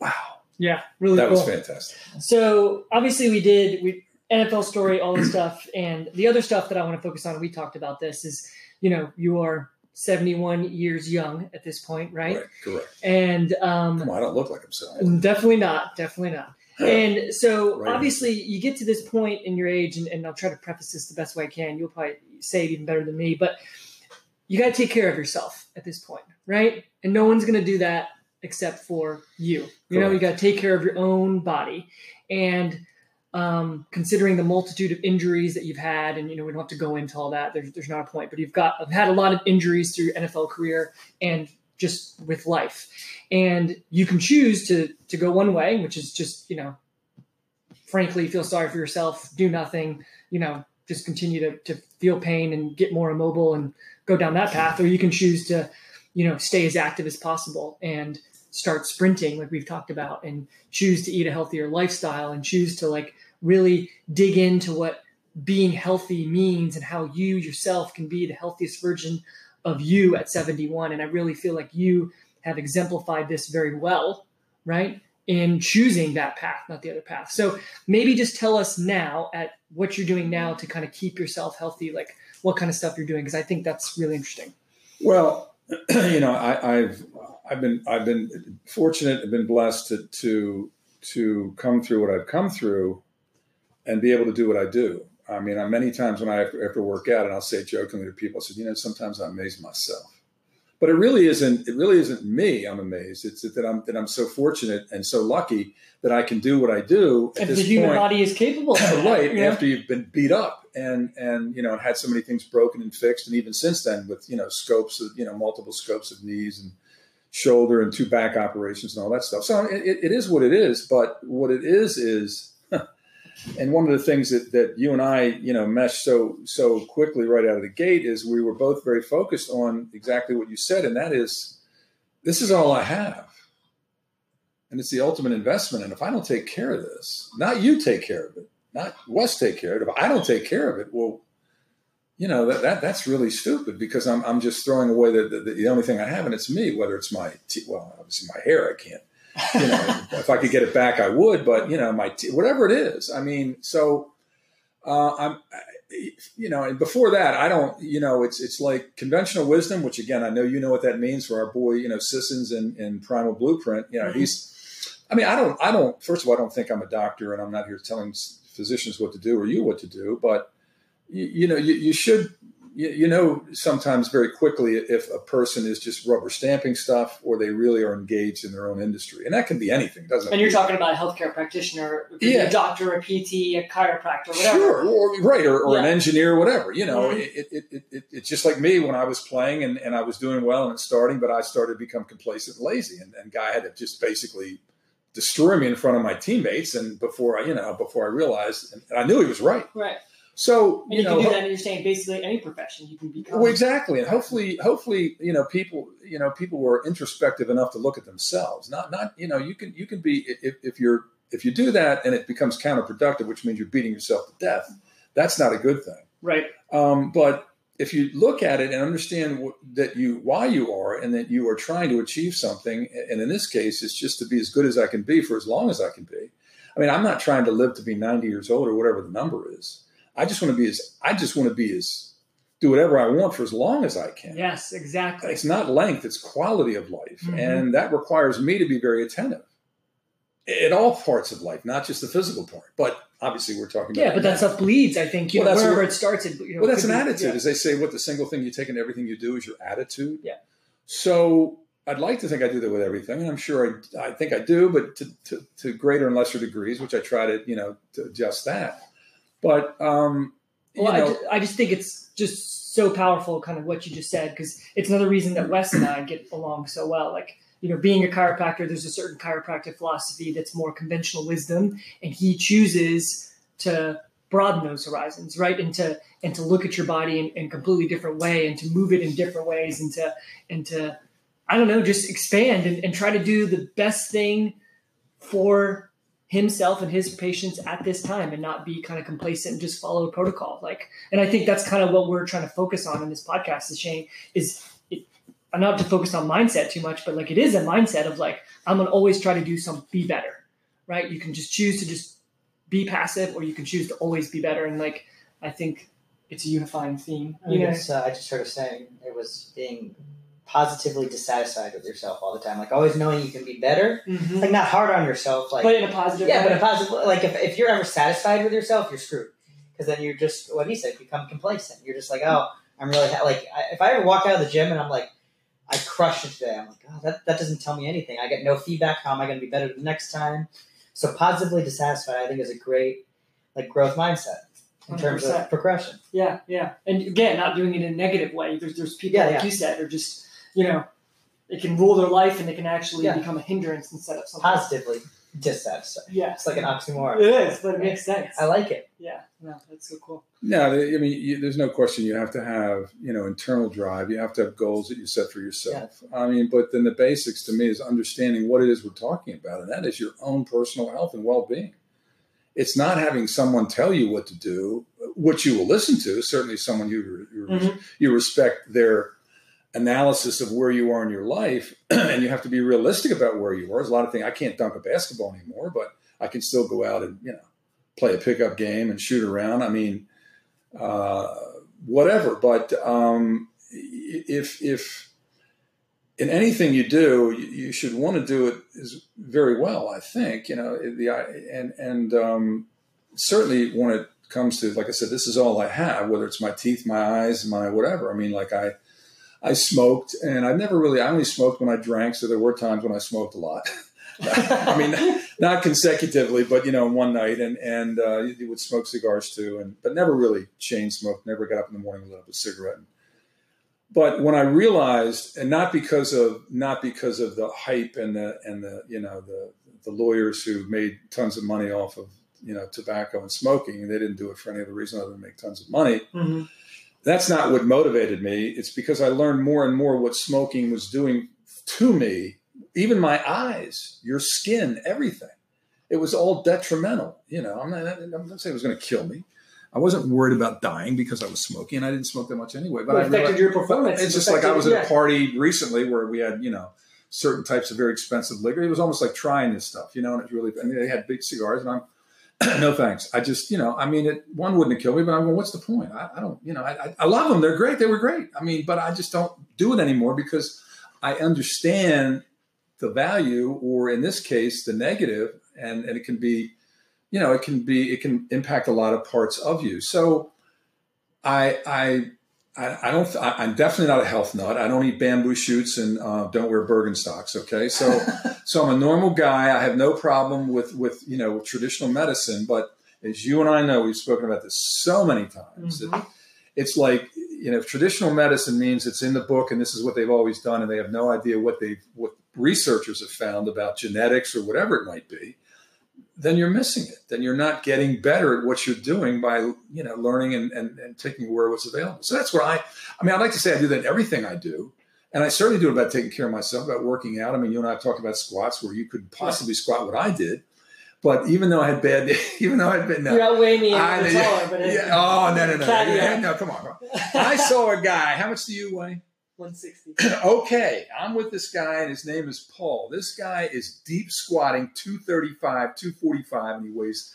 wow, Yeah. Really that cool. was fantastic. So obviously we did we NFL story, all this stuff, and the other stuff that I want to focus on. We talked about this is you know you are 71 years young at this point, right? Right, correct. And um, Come on, I don't look like I'm so old. definitely not, definitely not. And so Right. obviously you get to this point in your age, and, and I'll try to preface this the best way I can. You'll probably say it even better than me, but you got to take care of yourself at this point, right? And no one's going to do that except for you. You know, you got to take care of your own body. And um, considering the multitude of injuries that you've had, and you know, we don't have to go into all that. There's, there's not a point, but you've got I've had a lot of injuries through NFL career and just with life, and you can choose to to go one way, which is just you know, frankly, feel sorry for yourself, do nothing, you know, just continue to to feel pain and get more immobile and go down that path, or you can choose to, you know, stay as active as possible and start sprinting like we've talked about and choose to eat a healthier lifestyle and choose to like really dig into what being healthy means and how you yourself can be the healthiest version of you at 71 and i really feel like you have exemplified this very well right in choosing that path not the other path. So maybe just tell us now at what you're doing now to kind of keep yourself healthy like what kind of stuff you're doing because i think that's really interesting. Well, (clears throat) you know, I, I've I've been I've been fortunate and been blessed to to to come through what I've come through, and be able to do what I do. I mean, I, many times when I have to, work out, and I'll say jokingly to people, I said, you know, sometimes I amaze myself. But it really isn't. It really isn't me. I'm amazed. It's that I'm that I'm so fortunate and so lucky that I can do what I do if the human point. body is capable of (coughs) that, right after you've been beat up and and you know had so many things broken and fixed and even since then with you know scopes of you know multiple scopes of knees and shoulder and two back operations and all that stuff so it, it is what it is but what it is is (laughs) and one of the things that, that you and I, you know, meshed so so quickly right out of the gate is we were both very focused on exactly what you said, and that is, this is all I have, and it's the ultimate investment. And if I don't take care of this, not you take care of it, not Wes take care of it. If I don't take care of it, well, you know that, that that's really stupid because I'm I'm just throwing away the, the the only thing I have, and it's me. Whether it's my te- well, obviously my hair, I can't you know, (laughs) if I could get it back, I would. But you know, my t- whatever it is. I mean, so uh, I'm, you know, and before that, I don't. You know, it's it's like conventional wisdom, which again, I know you know what that means for our boy, you know, Sissons and in Primal Blueprint. You know, Mhm. he's. I mean, I don't. I don't. First of all, I don't think I'm a doctor, and I'm not here telling physicians what to do or you what to do. But you, you know, you, you should you, you know sometimes very quickly if a person is just rubber stamping stuff or they really are engaged in their own industry and that can be anything doesn't it And you're talking about a healthcare practitioner, it could be Yeah. a doctor, a PT, a chiropractor, whatever. Sure, or, right, or, or an Yeah. engineer, whatever. You know, Mhm. it, it, it, it, it's just like me when I was playing and, and I was doing well and starting, but I started to become complacent and lazy, and, and guy had to just basically destroy me in front of my teammates. And before I, you know, before I realized, and I knew he was right. Right. So And you, know, can do that. And you're saying basically any profession you can become. Well, exactly, and hopefully, hopefully, you know, people, you know, people who are introspective enough to look at themselves. Not, not, you know, you can, you can be if, if you're if you do that and it becomes counterproductive, which means you're beating yourself to death. That's not a good thing. Right. Um, but if you look at it and understand what, that you why you are and that you are trying to achieve something, and in this case, it's just to be as good as I can be for as long as I can be. I mean, I'm not trying to live to be 90 years old or whatever the number is. I just want to be as I just want to be as do whatever I want for as long as I can. Yes, exactly. It's not length; it's quality of life, Mhm. and that requires me to be very attentive at all parts of life, not just the physical part. But obviously, we're talking about Yeah, but that stuff bleeds. I think you Well, know that's wherever what- it starts. It, you know, well, that's an be- attitude. yeah. As they say, what the single thing you take in everything you do is your attitude. Yeah. So I'd like to think I do that with everything, and I'm sure I, I think I do, but to, to, to greater and lesser degrees, which I try to, you know, to adjust that. But um, you Well, I, know, ju- I just think it's just so powerful, kind of what you just said, because it's another reason that Wes and I get along so well. Like, you know, being a chiropractor, there's a certain chiropractic philosophy that's more conventional wisdom, and he chooses to broaden those horizons, right? And to and to look at your body in, in a completely different way, and to move it in different ways, and to and to I don't know, just expand and, and try to do the best thing for himself and his patients at this time and not be kind of complacent and just follow a protocol. Like and i think that's kind of what we're trying to focus on in this podcast is shane is it, i'm not to focus on mindset too much but like it is a mindset of like i'm gonna always try to do some be better right? You can just choose to just be passive or you can choose to always be better. And like i think it's a unifying theme I, you mean, know? uh, I just heard her saying it was being positively dissatisfied with yourself all the time, like always knowing you can be better. Mhm. Like not hard on yourself, like but in a positive yeah, way. but a positive. Like if, if you're ever satisfied with yourself, you're screwed because then you're just what he said, become complacent. You're just like, oh, I'm really ha-. like I, if I ever walk out of the gym and I'm like, I crushed it today. I'm like, oh, that that doesn't tell me anything. I get no feedback. How am I going to be better the next time? So positively dissatisfied, I think, is a great like growth mindset in terms 100%. of progression. Yeah, yeah, and again, not doing it in a negative way. There's there's people Yeah, like yeah. you said are just you know it can rule their life and they can actually Yeah. become a hindrance instead of something. Positively dissatisfied. Yeah, It's like an oxymoron. it is, but it makes sense. I like it. yeah, no, that's so cool. No, I mean, you, there's no question. You have to have, you know, internal drive. You have to have goals that you set for yourself. I mean, but then the basics to me is understanding what it is we're talking about, and that is your own personal health and well-being. It's not having someone tell you what to do, which you will listen to. Certainly, someone you you, Mhm. you respect their analysis of where you are in your life, (clears throat) and you have to be realistic about where you are. There's a lot of things I can't dunk a basketball anymore, but I can still go out and you know play a pickup game and shoot around. I mean, uh, whatever. But um, if if in anything you do, you, you should want to do it is very well. I think you know the and and um, certainly when it comes to like I said, this is all I have. Whether it's my teeth, my eyes, my whatever. I mean, like I. I smoked, and I never really. I only smoked when I drank, so there were times when I smoked a lot. (laughs) I mean, not consecutively, but you know, one night, and and uh, you would smoke cigars too, and but never really chain smoked. Never got up in the morning and lit up a cigarette. But when I realized, and not because of not because of the hype and the and the you know the the lawyers who made tons of money off of you know tobacco and smoking, they didn't do it for any other reason other than make tons of money Mm-hmm. That's not what motivated me. It's because I learned more and more what smoking was doing to me, even my eyes, your skin, everything. It was all detrimental. You know, I'm not, I'm not saying it was going to kill me. I wasn't worried about dying because I was smoking, and I didn't smoke that much anyway. But Well, I it affected your performance. It's It just like I was at a party recently where we had, you know, certain types of very expensive liquor. It was almost like trying this stuff, you know, and it's really, I mean, they had big cigars and I'm, (clears throat) no thanks. I just, you know, I mean, it, one wouldn't have killed me, but I'm going, what's the point? I, I don't, you know, I, I- love them. They're great. They were great. I mean, but I just don't do it anymore because I understand the value, or in this case, the negative, and, and it can be, you know, it can be, it can impact a lot of parts of you. So I, I, I, I don't. I, I'm definitely not a health nut. I don't eat bamboo shoots and uh, don't wear Birkenstocks. Okay, so (laughs) so I'm a normal guy. I have no problem with with you know with traditional medicine. But as you and I know, we've spoken about this so many times. that Mhm. It's like you know, traditional medicine means it's in the book, and this is what they've always done, and they have no idea what they what researchers have found about genetics or whatever it might be. Then you're missing it. Then you're not getting better at what you're doing by you know learning and, and, and taking where what's available. So that's where I I mean I'd like to say I do that in everything I do. And I certainly do it about taking care of myself, about working out. I mean, you and I have talked about squats where you could possibly squat what I did. But even though I had bad, (laughs) even though I had been, no, You're outweighing me I- and yeah, yeah, oh no no no no come on, come on. I saw a guy. How much do you weigh? 160. (clears throat) okay, I'm with this guy, and his name is Paul. This guy is deep squatting 235, 245, and he weighs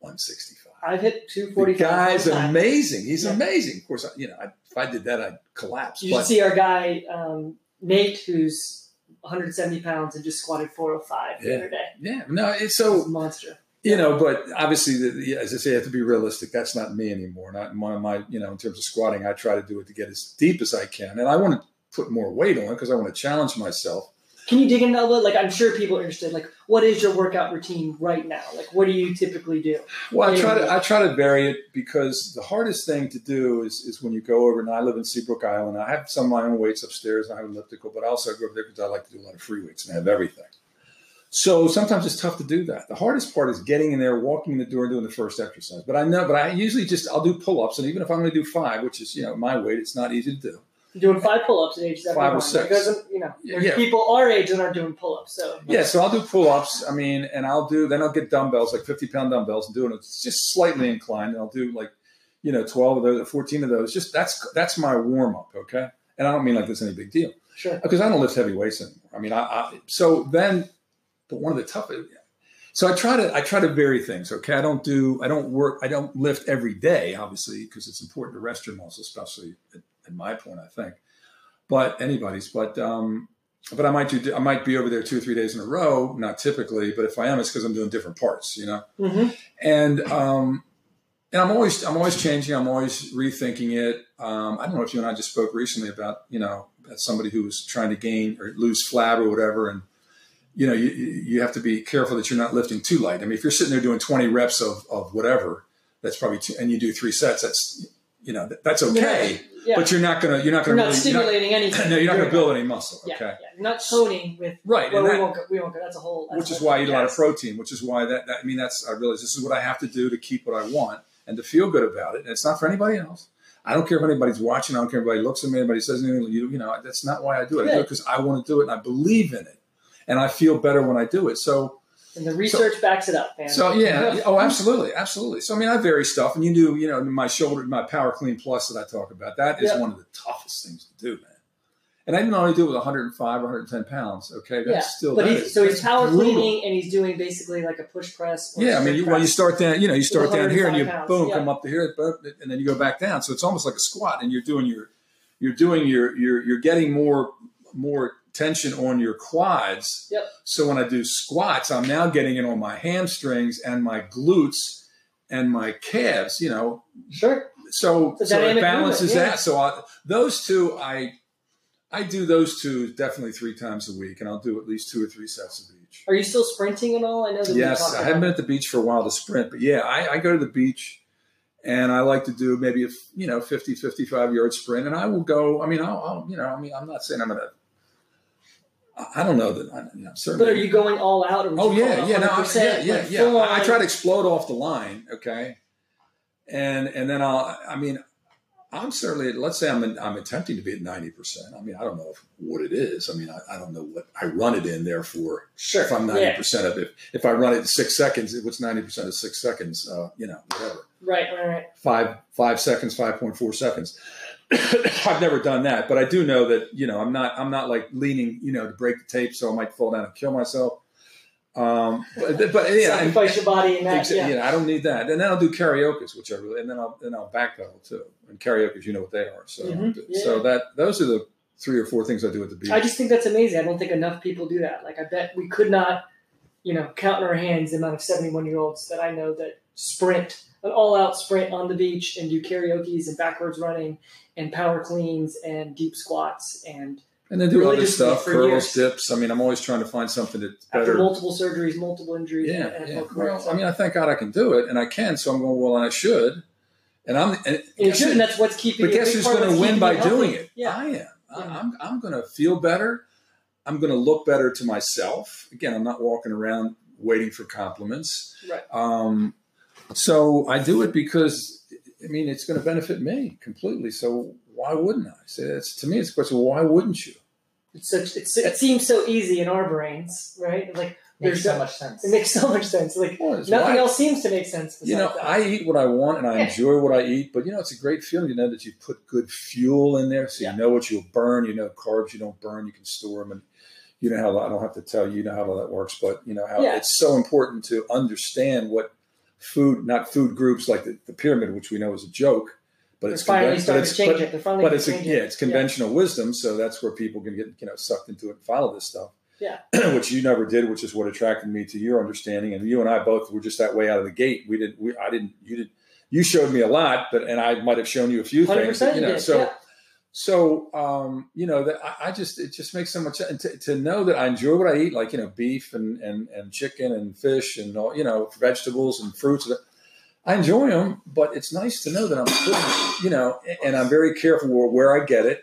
165. I've hit The 245. guy's amazing. He's Yeah. amazing. Of course, you know, I, if I did that, I'd collapse. You should see our guy um, Nate, who's 170 pounds and just squatted 405 the Yeah. other day. yeah, no, it's He's so a monster. You know, but obviously, the, the- as I say, you have to be realistic. That's not me anymore. Not one of my, you know, in terms of squatting, I try to do it to get as deep as I can, and I want to put more weight on it because I want to challenge myself. Can you dig into that a little? Like, I'm sure people are interested. Like, what is your workout routine right now? Like, what do you typically do? Well, I try to I try to vary it because the hardest thing to do is, is when you go over. And I live in Seabrook Island. I have some of my own weights upstairs. And I have elliptical, but I also go over there because I like to do a lot of free weights and I have everything. So sometimes it's tough to do that. The hardest part is getting in there, walking in the door, and doing the first exercise. But I know, but I usually just I'll do pull ups, and even if I'm going to do five, which is you know my weight, it's not easy to do. You're doing five pull-ups at age 71. Five or six. Because, you know, Yeah. people our age that aren't doing pull-ups. So Yeah, so I'll do pull ups. I mean, and I'll do then I'll get dumbbells like fifty pound dumbbells and do it. It's just slightly inclined. And I'll do like you know twelve of those, fourteen of those. Just that's that's my warm up. Okay, and I don't mean like this any big deal sure. because I don't lift heavy weights anymore. I mean, I, I so then, but one of the tough. So I try to I try to vary things. Okay, I don't do I don't work I don't lift every day, obviously, because it's important to rest your muscles, especially at, at my point, I think. But anybody's, but um, but I might do I might be over there two or three days in a row. Not typically, but if I am, it's because I'm doing different parts, you know hmm and um, and I'm always I'm always changing. I'm always rethinking it. Um, I don't know if you and I just spoke recently about you know as somebody who was trying to gain or lose flab or whatever, and you know you you have to be careful that you're not lifting too light. I mean, if you're sitting there doing 20 reps of of whatever, that's probably two, and you do three sets. That's you know that, that's okay, Yeah. but you're not gonna you're not You're gonna not really, you're stimulating not, (clears throat) anything. no, you're not gonna build any muscle. Yeah, Okay, yeah. You're not toning with. right, Well, we won't. Go, we won't. Go. That's a whole. That's which is why I eat a lot of protein, which is why that, that I mean that's I realize this is what I have to do to keep what I want and to feel good about it. And it's not for anybody else. I don't care if anybody's watching. I don't care if anybody looks at me, anybody says anything. You, you know, that's not why I do it. I do Yeah. it because I want to do it and I believe in it, and I feel better when I do it. So, And the research backs it up, man. so yeah, (laughs) oh, absolutely, absolutely. So I mean, I vary stuff, and you do, you know, my shoulder, my Power Clean Plus that I talk about. That is one of the toughest things to do, man. And I didn't only do it with 105 or 110 pounds. Okay, that's yeah. still. But that he's is- so he's power brutal. cleaning and he's doing basically like a push press. or Yeah, I mean, you, well, you start down, you know, you start down here and you pounds, boom, yeah. come up to here, and then you go back down. So it's almost like a squat, and you're doing your, you're doing your, you're, you're getting more, more tension on your quads. Yep. So when I do squats, I'm now getting it on my hamstrings and my glutes and my calves. You know, Sure. so so it balances movement, yeah. that. So I, those two, I, I do those two definitely three times a week, and I'll do at least two or three sets of each. Are you still sprinting and all? I know that Yes, I haven't been at the beach for a while to sprint, but yeah, I, I go to the beach and I like to do maybe a you know 50, 55 yard sprint, and I will go. I mean, I'll, I'll you know, I mean, I'm not saying I'm gonna. I- I don't know that. I, you know, certainly. But are you going all out? Or Oh yeah, yeah, no, I- yeah, yeah, like yeah. I, I try to explode off the line, okay, and and then I'll. I mean, I'm certainly. Let's say I'm in, I'm attempting to be at ninety percent. I mean, I don't know if, what it is. I mean, I, I don't know what I run it in. Therefore, Sure. if I'm yeah. ninety percent of it, if I run it in six seconds, what's ninety percent of six seconds? Uh, you know, whatever. Right. Right. Right. Five five seconds, five point four seconds. (coughs) I've never done that, but I do know that you know I'm not I'm not like leaning you know to break the tape, so I might fall down and kill myself. Um, but, but yeah, and, Sacrifice your body in that. exa- yeah. I don't need that. And then I'll do carioca's, which I really, and then I'll then I'll backpedal too. And carioca's, you know what they are. So Mhm, yeah. so that those are the three or four things I do at the beach. I just think that's amazing. I don't think enough people do that. Like I bet we could not, you know, count in our hands the amount of seventy-one year olds that I know that sprint an all-out sprint on the beach and do carioca's and backwards running and power cleans and deep squats and and then do other religiously stuff, years. dips. I mean, I'm always trying to find something that's after better. multiple surgeries, multiple injuries, Yeah, and yeah. Well, I mean, I thank God I can do it, and I can. So I'm going well, and I should. And I'm. And And should, and that's what's keeping. but guess who's going to win by doing it? Yeah, I am. Yeah. I'm. I'm going to feel better. I'm going to look better to myself. Again, I'm not walking around waiting for compliments. Right. Um, so I do it because I mean it's going to benefit me completely. So why wouldn't I? So it's to me it's a question. Why wouldn't you? It's such. It's, it seems so easy in our brains, right? Like Makes There's so much sense. it makes so much sense. Like Well, nothing why- else seems to make sense. You know, that. I eat what I want and I Yeah. enjoy what I eat, but you know, it's a great feeling to know that you put good fuel in there, so Yeah. you know what you'll burn. You know, carbs you don't burn, you can store them, and you know how I don't have to tell you, you know how all that works, but you know how Yeah. it's so important to understand what food, not food groups like the, the pyramid, which we know is a joke, but it's conven- but it's but, it. But it's a, yeah, it. it's conventional wisdom, so that's where people can get you know sucked into it and follow this stuff. Yeah. (clears throat) which you never did, which is what attracted me to your understanding. And you and I both were just that way out of the gate. We didn't. We, I didn't. You did. You showed me a lot, but and I might have shown you a few things. but. You know, so yeah. So um, you know that I, I just it just makes so much sense and to, to know that I enjoy what I eat, like you know beef and and and chicken and fish and all you know vegetables and fruits. I enjoy them, but it's nice to know that I'm putting, you know, and I'm very careful where, where I get it.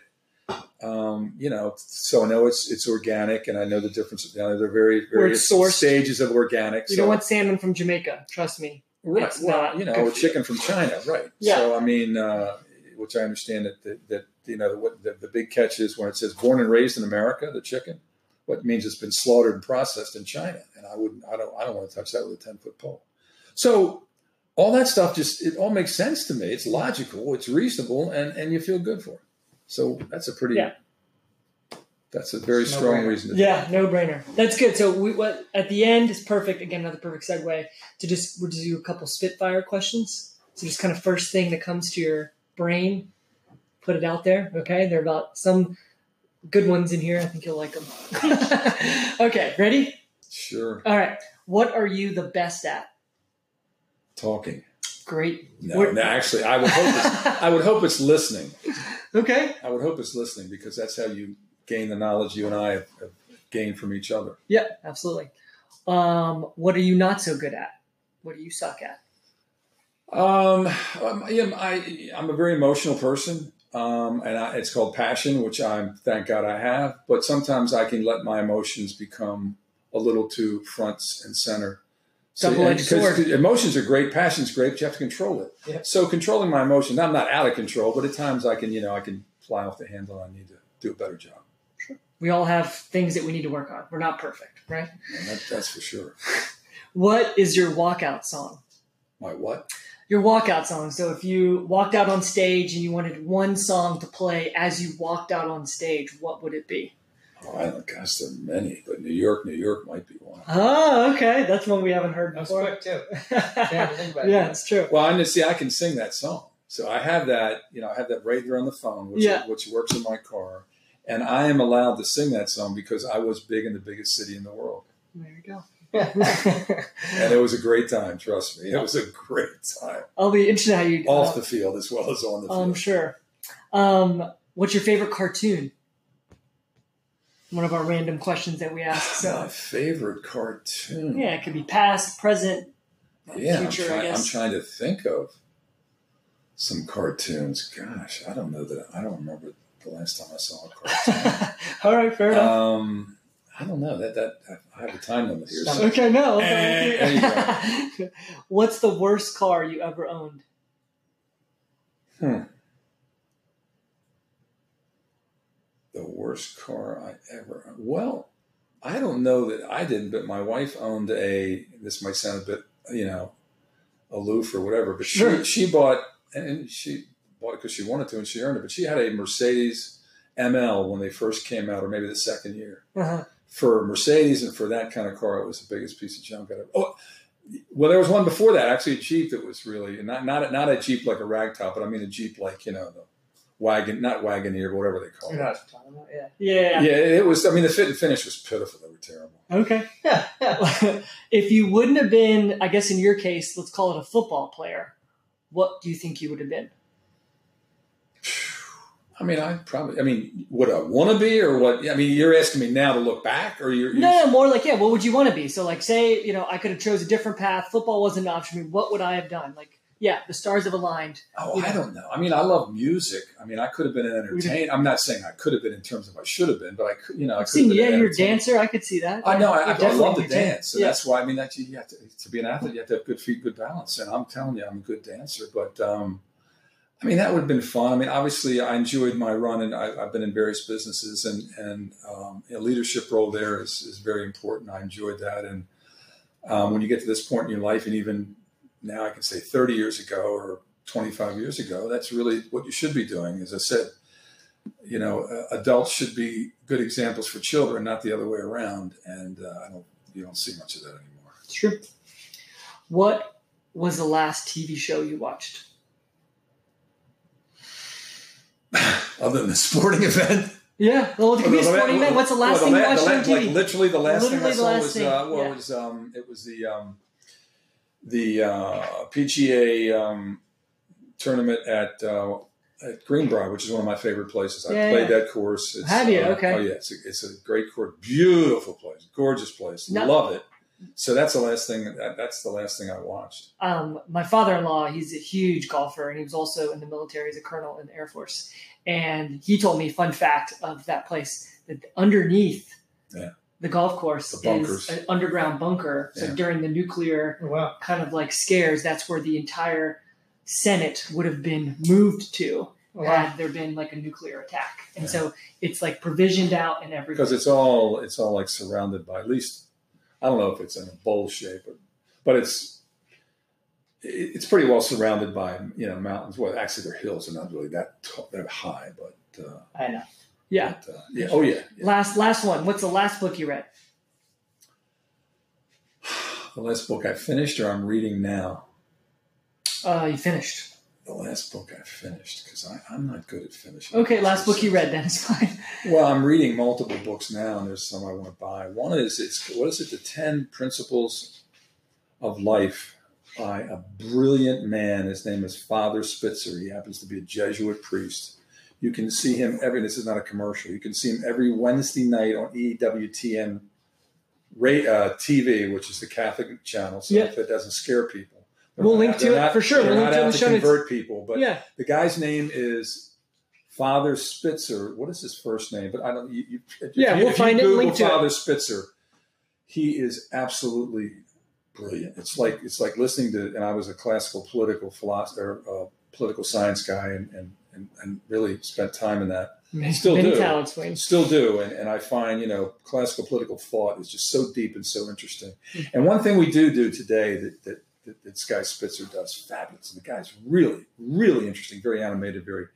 Um, you know, so I know it's it's organic, and I know the difference. You know, they're very various stages of organic. You so, don't want salmon from Jamaica. Trust me. right? it's Well, not you know, or chicken from China, right? Yeah. So I mean, uh, which I understand that that, that you know what the, the big catch is when it says born and raised in America, the chicken. What means it's been slaughtered and processed in China, and I wouldn't, I don't, I don't want to touch that with a ten foot pole. So all that stuff just it all makes sense to me. It's logical, it's reasonable, and and you feel good for it. So that's a pretty, Yeah. that's a very No strong brainer. reason. To Yeah, no brainer. That's good. So we what at the end is perfect. Again, another perfect segue to just we'll just do a couple spitfire questions. So just kind of first thing that comes to your brain, put it out there. Okay, there are about some good ones in here. I think you'll like them. (laughs) okay, ready? Sure, All right. What are you the best at? talking. Great. No, What- no, actually, I would hope it's, (laughs) I would hope it's listening. okay. I would hope it's listening because that's how you gain the knowledge you and I have, have gained from each other. Yeah, absolutely. Um, what are you not so good at? What do you suck at? Um, um, yeah, I, I'm a very emotional person, um, and I, it's called passion, which I'm thank God I have. But sometimes I can let my emotions become a little too front and center. Sword. Emotions are great, passion's great, but you have to control it. Yeah. So controlling my emotions, I'm not out of control, but at times I can, you know, I can fly off the handle. I need to do a better job. We all have things that we need to work on. We're not perfect, right? That, that's for sure. (laughs) What is your walkout song? My what? Your walkout song. So if you walked out on stage and you wanted one song to play as you walked out on stage, what would it be? Oh, I don't gosh, there are many, but New York, New York might be one. Oh, okay. That's one we haven't heard That was before. quick too. (laughs) Yeah, think about it. yeah, it's true. Well, I just see I can sing that song, so I have that. You know, I have that right here on the phone, which Yeah. which works in my car, and I am allowed to sing that song because I was big in the biggest city in the world, There you go. (laughs) and it was a great time. Trust me, it was a great time I'll be interested how you off uh, the field as well as on the field. I'm sure. Um, what's your favorite cartoon? One of our random questions that we ask. My So favorite cartoon. yeah, it could be past, present, Yeah, future. I'm, I try- I'm trying to think of some cartoons. Gosh, I don't know that. I don't remember the last time I saw a cartoon. (laughs) All right, fair enough. um, I don't know that that I have a time limit here. so- Okay, no. Eh, (laughs) What's the worst car you ever owned? Hmm. The worst car I ever well, I don't know that I didn't, but my wife owned a. This might sound a bit, you know, aloof or whatever, but Sure. she she bought and she bought because she wanted to and she earned it. But she had a Mercedes ML when they first came out, or maybe the second year. Uh-huh. For Mercedes and for that kind of car, it was the biggest piece of junk I'd ever. Oh, well, there was one before that, actually a Jeep that was really not not a, not a Jeep like a ragtop, but I mean a Jeep like you know the wagon, not Wagoneer, but whatever they call You it. know what I'm talking about? Yeah. Yeah. Yeah, it was. I mean, the fit and finish was pitiful. They were terrible. Okay. Yeah. (laughs) yeah. if you wouldn't have been, I guess in your case, let's call it a football player, what do you think you would have been? I mean, I probably. I mean, would I want to be, or what? I mean, you're asking me now to look back, or you're. No, no, more like, yeah, what would you want to be? So, like, say, you know, I could have chose a different path. Football wasn't an option. I mean, what would I have done? Like, Yeah, the stars have aligned. Oh, You I don't know. I mean, I love music. I mean, I could have been an entertainer. I'm not saying I could have been in terms of I should have been, but I could, you know, I could been Yeah, you're a dancer. I could see that. I know. Yeah, I, I love to dance, so Yeah. that's why. I mean, that you, you have to to be an athlete, you have to have good feet, good balance. And I'm telling you, I'm a good dancer. But um, I mean, that would have been fun. I mean, obviously, I enjoyed my run, and I, I've been in various businesses, and and um, a leadership role there is is very important. I enjoyed that, and um, when you get to this point in your life, and even now, I can say 30 years ago or 25 years ago, that's really what you should be doing. As I said, you know, uh, adults should be good examples for children, not the other way around. And uh, I don't, you don't see much of that anymore. True. What was the last TV show you watched? (sighs) Other than the sporting event, Yeah, well, it could be a sporting event. What's the last well, thing you watched on TV? Like literally, the last Literally thing I saw was thing, uh, well, yeah. it was um, it was the um, the uh, PGA um, tournament at uh, at Greenbrier, which is one of my favorite places. I Yeah, played yeah. that course. It's, Have you? uh, Okay. Oh yeah, it's a, it's a great course, beautiful place, gorgeous place, No- love it. So that's the last thing. That, that's the last thing I watched. um, my father-in-law he's a huge golfer and he was also in the military as a colonel in the air force and he told me fun fact of that place that underneath Yeah. the golf course The is an underground bunker so Yeah. during the nuclear Wow. kind of like scares that's where the entire senate would have been moved to Wow. had there been like a nuclear attack and so it's like provisioned out and everything because it's all it's all like surrounded by at least I don't know if it's in a bowl shape, but but it's it's pretty well surrounded by you know mountains. Well, actually, they're hills. They're not really that t- that high, but uh, I know. yeah but, uh, yeah. Oh yeah. yeah. last last one what's the last book you read The last book I finished, or I'm reading now. uh you finished The last book I finished because I'm not good at finishing. okay last book you read then it's fine (laughs) Well, I'm reading multiple books now, and there's some I want to buy. One is it's what is it? The Ten Principles of Life by a brilliant man. His name is Father Spitzer. He happens to be a Jesuit priest. You can see him every. This is not a commercial. You can see him every Wednesday night on EWTN uh, TV, which is the Catholic channel. So Yeah. if that doesn't scare people, They're We'll not- link to it not- for sure. We'll link to it the to show notes. convert people, but yeah the guy's name is Father Spitzer. What is his first name? But I don't. You, you, Yeah, you, we'll find it, Google link to it. Father Spitzer. He is absolutely brilliant. It's like it's like listening to. And I was a classical political philosopher, uh, political science guy, and, and and and really spent time in that. (laughs) Still many do. talents Wayne. Still do, and, and I find you know classical political thought is just so deep and so interesting. Mm-hmm. And one thing we do do today that that, that this guy Spitzer does fabulous. And the guy's really really interesting, very animated, very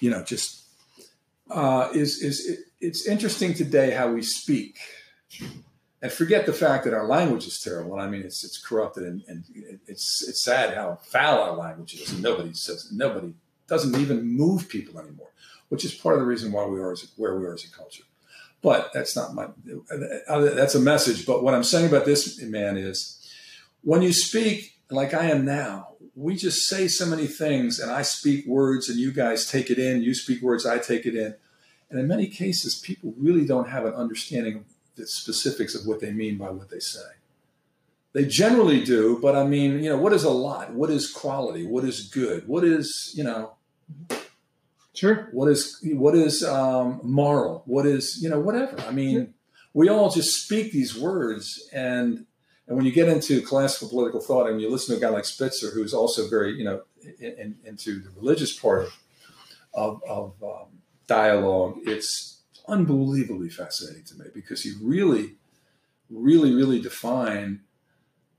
you know just uh, is is it, it's interesting today how we speak. And forget the fact that our language is terrible. I mean, it's it's corrupted, and, and it's it's sad how foul our language is. And nobody says nobody doesn't even move people anymore which is part of the reason why we are as, where we are as a culture. But that's not my, that's a message. But what I'm saying about this man is when you speak like I am now, we just say so many things and I speak words and you guys take it in, you speak words, I take it in. And in many cases, people really don't have an understanding of the specifics of what they mean by what they say. They generally do, but I mean, you know, what is a lot? What is quality? What is good? What is, you know, Sure. what is what is um, moral what is you know whatever i mean we all just speak these words and and when you get into classical political thought and you listen to a guy like spitzer who's also very you know in, in, into the religious part of of, um, dialogue it's unbelievably fascinating to me because he really really really defined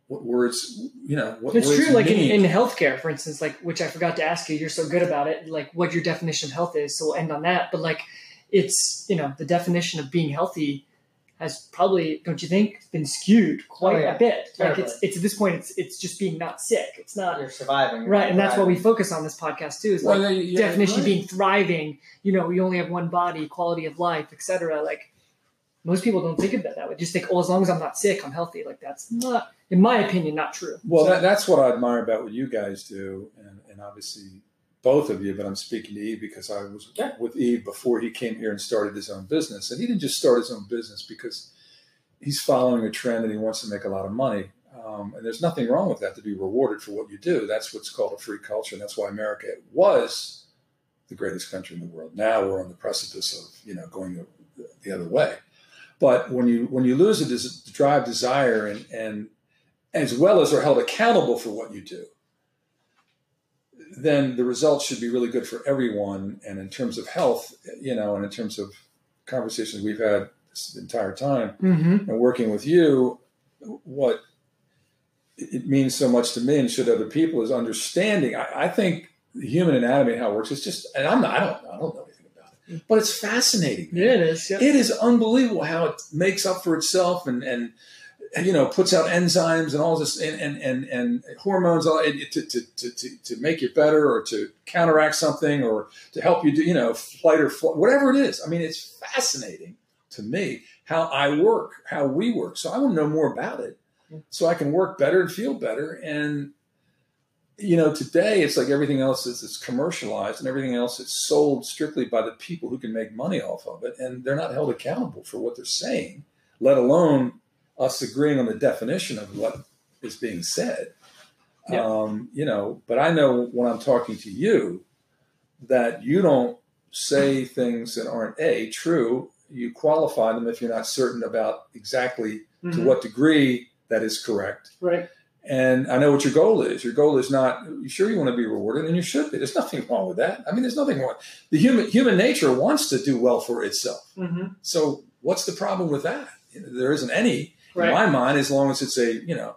what words you know what It's words true. Like in, in healthcare, for instance, like which I forgot to ask you. You're so good about it. Like what your definition of health is. So we'll end on that. But like, it's you know the definition of being healthy has probably, don't you think, been skewed quite Oh, yeah. a bit. Like it's it's at this point, it's it's just being not sick. It's not You're surviving. You're right, and that's what we focus on this podcast too. Is Well, like yeah, yeah, definition of right. being thriving. You know, we only have one body, quality of life, etc. Like most people don't think of that that way. Just think, oh, as long as I'm not sick, I'm healthy. Like that's not, in my opinion, not true. Well, So- that, that's what I admire about what you guys do, and, and obviously both of you. But I'm speaking to Eve because I was Yeah. with Eve before he came here and started his own business. And he didn't just start his own business because he's following a trend and he wants to make a lot of money. Um, and there's nothing wrong with that to be rewarded for what you do. That's what's called a free culture. And that's why America was the greatest country in the world. Now we're on the precipice of, you know, going the, the other way. But when you when you lose a des- drive, desire, and, and as well as are held accountable for what you do, then the results should be really good for everyone. And in terms of health, you know, and in terms of conversations we've had this entire time Mm-hmm. and working with you, what it means so much to me and should other people is understanding. I, I think the human anatomy and how it works is just, and I'm not, I don't, I don't know anything about it, but it's fascinating. Yeah, it is. It is unbelievable how it makes up for itself and, and, you know, puts out enzymes and all this and, and, and, and hormones all, it, to, to, to, to, to make it better or to counteract something or to help you do, you know, flight or flight, whatever it is. I mean, it's fascinating to me how I work, how we work. So I want to know more about it so I can work better and feel better. And, you know, today it's like everything else is it's commercialized and everything else is sold strictly by the people who can make money off of it. And they're not held accountable for what they're saying, let alone us agreeing on the definition of what is being said. Yeah. Um, you know, but I know when I'm talking to you that you don't say things that aren't A, true. You qualify them if you're not certain about exactly to Mhm. what degree that is correct. Right. And I know what your goal is. Your goal is not you sure you want to be rewarded, and you should be. There's nothing wrong with that. I mean, there's nothing wrong. The human human nature wants to do well for itself. Mm-hmm. So what's the problem with that? There isn't any Right. in my mind, as long as it's a you know,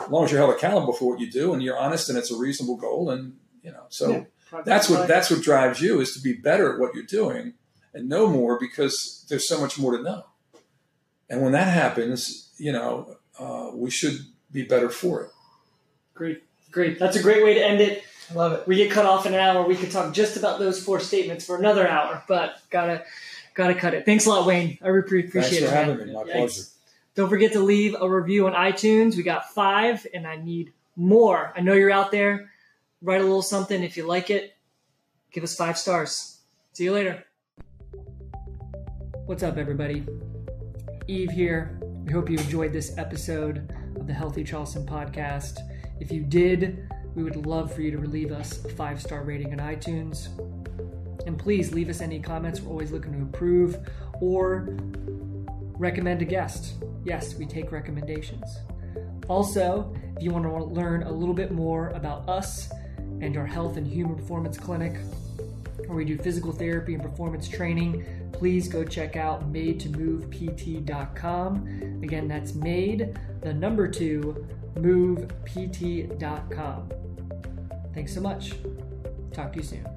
as long as you're held accountable for what you do and you're honest and it's a reasonable goal, and you know, so Yeah. that's what that's what drives you is to be better at what you're doing and know more because there's so much more to know. And when that happens, you know, uh, we should be better for it. Great. Great. That's a great way to end it. I love it. We get cut off in an hour. We could talk just about those four statements for another hour, but gotta gotta cut it. Thanks a lot, Wayne. I really appreciate Thanks it. for man. having me. My Thanks. pleasure. Don't forget to leave a review on iTunes. We got five, and I need more. I know you're out there. Write a little something if you like it. Give us five stars. See you later. What's up, everybody? Eve here. We hope you enjoyed this episode of the Healthy Charleston podcast. If you did, we would love for you to leave us a five star rating on iTunes. And please leave us any comments. We're always looking to improve or recommend a guest. Yes, we take recommendations. Also, if you want to learn a little bit more about us and our health and human performance clinic, where we do physical therapy and performance training, please go check out made2movept.com. Again, that's made, the number two, movept.com. Thanks so much. Talk to you soon.